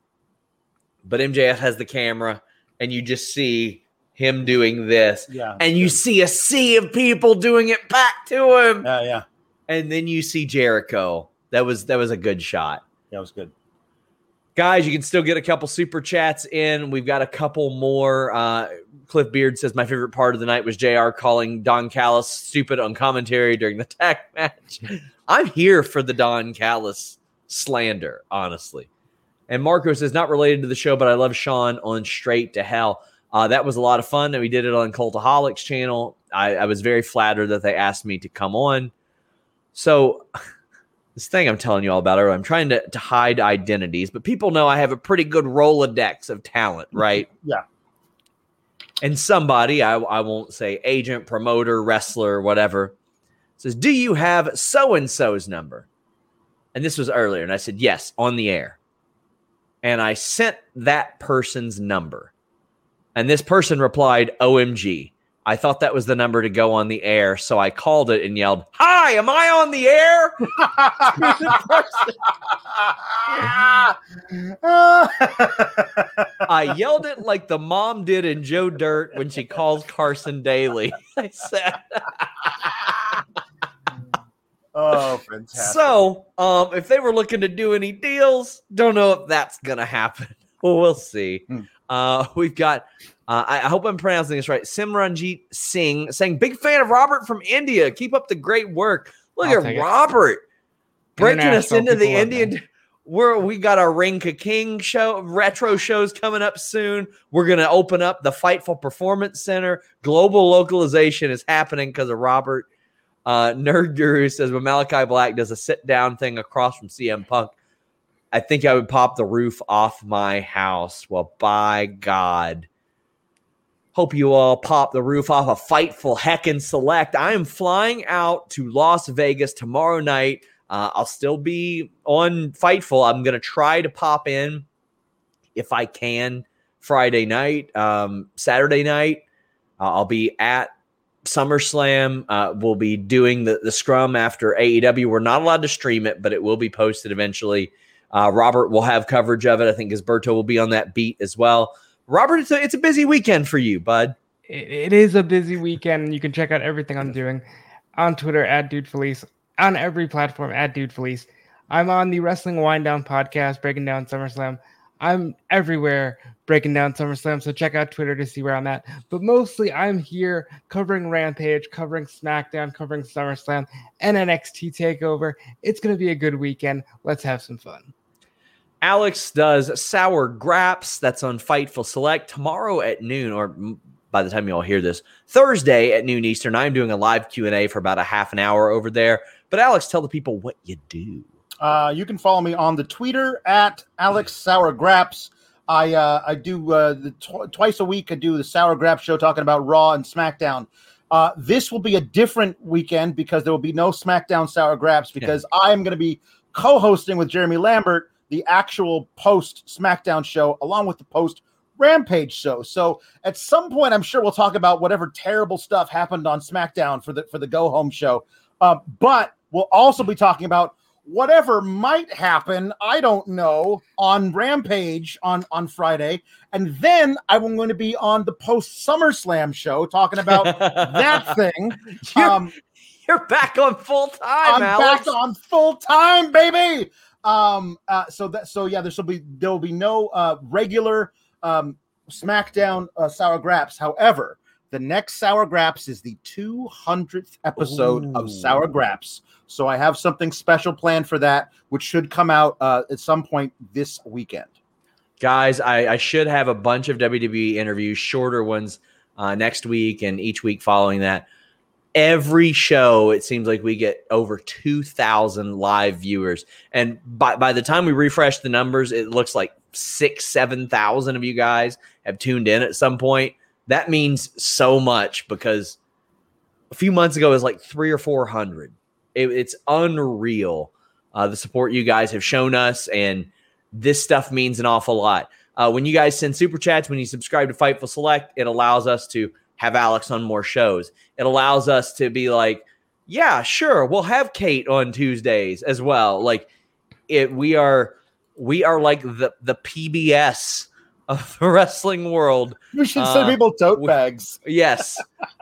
A: but MJF has the camera, and you just see him doing this,
B: Yeah.
A: and you see a sea of people doing it back to him,
B: Yeah. Yeah.
A: and then you see Jericho. That was that was a good shot.
B: That was good.
A: Guys, you can still get a couple super chats in. We've got a couple more. Uh, Cliff Beard says my favorite part of the night was JR calling Don Callis stupid on commentary during the tag match. I'm here for the Don Callis slander, honestly. And Marco says not related to the show, but I love Sean on Straight to Hell. Uh, that was a lot of fun, and we did it on Cultaholic's channel. I, I was very flattered that they asked me to come on. So this thing I'm telling you all about, I'm trying to, to hide identities, but people know I have a pretty good Rolodex of talent, right?
B: Yeah.
A: And somebody, I, I won't say agent, promoter, wrestler, whatever, says, Do you have so and so's number? And this was earlier. And I said, Yes, on the air. And I sent that person's number. And this person replied, OMG. I thought that was the number to go on the air. So I called it and yelled, Hi, am I on the air? I yelled it like the mom did in Joe Dirt when she calls Carson Daly. I said,
B: oh, fantastic.
A: so um, if they were looking to do any deals, don't know if that's gonna happen. Well, we'll see.
B: Hmm.
A: Uh, we've got. Uh, I, I hope I'm pronouncing this right. Simranjit Singh saying, "Big fan of Robert from India. Keep up the great work." Look
C: I'll
A: at
C: take it.
A: Robert breaking us into the Indian. we're we got our Ring Ka King show retro shows coming up soon. We're gonna open up the Fightful Performance Center. Global localization is happening because of Robert. Uh, Nerd Guru says when Malakai Black does a sit down thing across from CM Punk, I think I would pop the roof off my house. Well, by God. Hope you all pop the roof off a Fightful Heckin' Select. I am flying out to Las Vegas tomorrow night uh, I'll still be on Fightful. I'm going to try to pop in if I can Friday night, um, Saturday night. Uh, I'll be at SummerSlam. Uh, we'll be doing the, the scrum after AEW. We're not allowed to stream it, but it will be posted eventually. Uh, Robert will have coverage of it. I think Gisberto will be on that beat as well. Robert, it's a, it's a busy weekend for you, bud.
C: it, it is a busy weekend. You can check out everything I'm doing on Twitter at Dude Felice, on every platform at Dude Felice. I'm on the Wrestling Wind Down podcast, breaking down SummerSlam. I'm everywhere breaking down SummerSlam, so check out Twitter to see where I'm at. But mostly, I'm here covering Rampage, covering SmackDown, covering SummerSlam, and NXT Takeover. It's going to be a good weekend. Let's have some fun.
A: Alex does Sour Graps. That's on Fightful Select tomorrow at noon, or by the time you all hear this, Thursday at noon Eastern. I'm doing a live Q and A for about a half an hour over there. But Alex, tell the people what you do.
B: Uh, you can follow me on the Twitter at Alex Sour Graps. I uh, I do uh, the tw- twice a week. I do the Sour Grap show talking about Raw and SmackDown. Uh, this will be a different weekend because there will be no SmackDown Sour Graps because yeah. I am going to be co-hosting with Jeremy Lambert the actual post SmackDown show along with the post Rampage show. So at some point, I'm sure we'll talk about whatever terrible stuff happened on SmackDown for the for the Go Home show. Uh, but we'll also be talking about whatever might happen. I don't know on Rampage on on Friday, and then I'm going to be on the post SummerSlam show talking about that thing.
A: You're, um, you're back on full time. I'm Alex.
B: back on full time, baby. Um, uh, so that so yeah, there will be there will be no uh, regular um, SmackDown uh, Sour Graps. However, the next Sour Graps is the 200th episode Ooh. of Sour Graps. So I have something special planned for that, which should come out uh, at some point this weekend.
A: Guys, I, I, should have a bunch of WWE interviews, shorter ones uh, next week and each week following that. Every show, it seems like we get over 2,000 live viewers. And by, by the time we refresh the numbers, it looks like six, 7,000 of you guys have tuned in at some point that means so much because a few months ago it was like three or four hundred. It, it's unreal uh, the support you guys have shown us, and this stuff means an awful lot. Uh, when you guys send super chats, when you subscribe to Fightful Select, it allows us to have Alex on more shows. It allows us to be like, yeah, sure, we'll have Kate on Tuesdays as well. Like it, we are we are like the the PBS of the wrestling world.
B: We should uh, send people tote bags.
A: yes,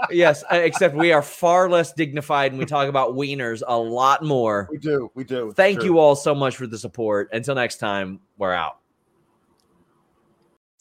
A: yes. Except we are far less dignified, and we talk about wieners a lot more.
B: We do. We do.
A: Thank you all so much for the support. Until next time, we're out.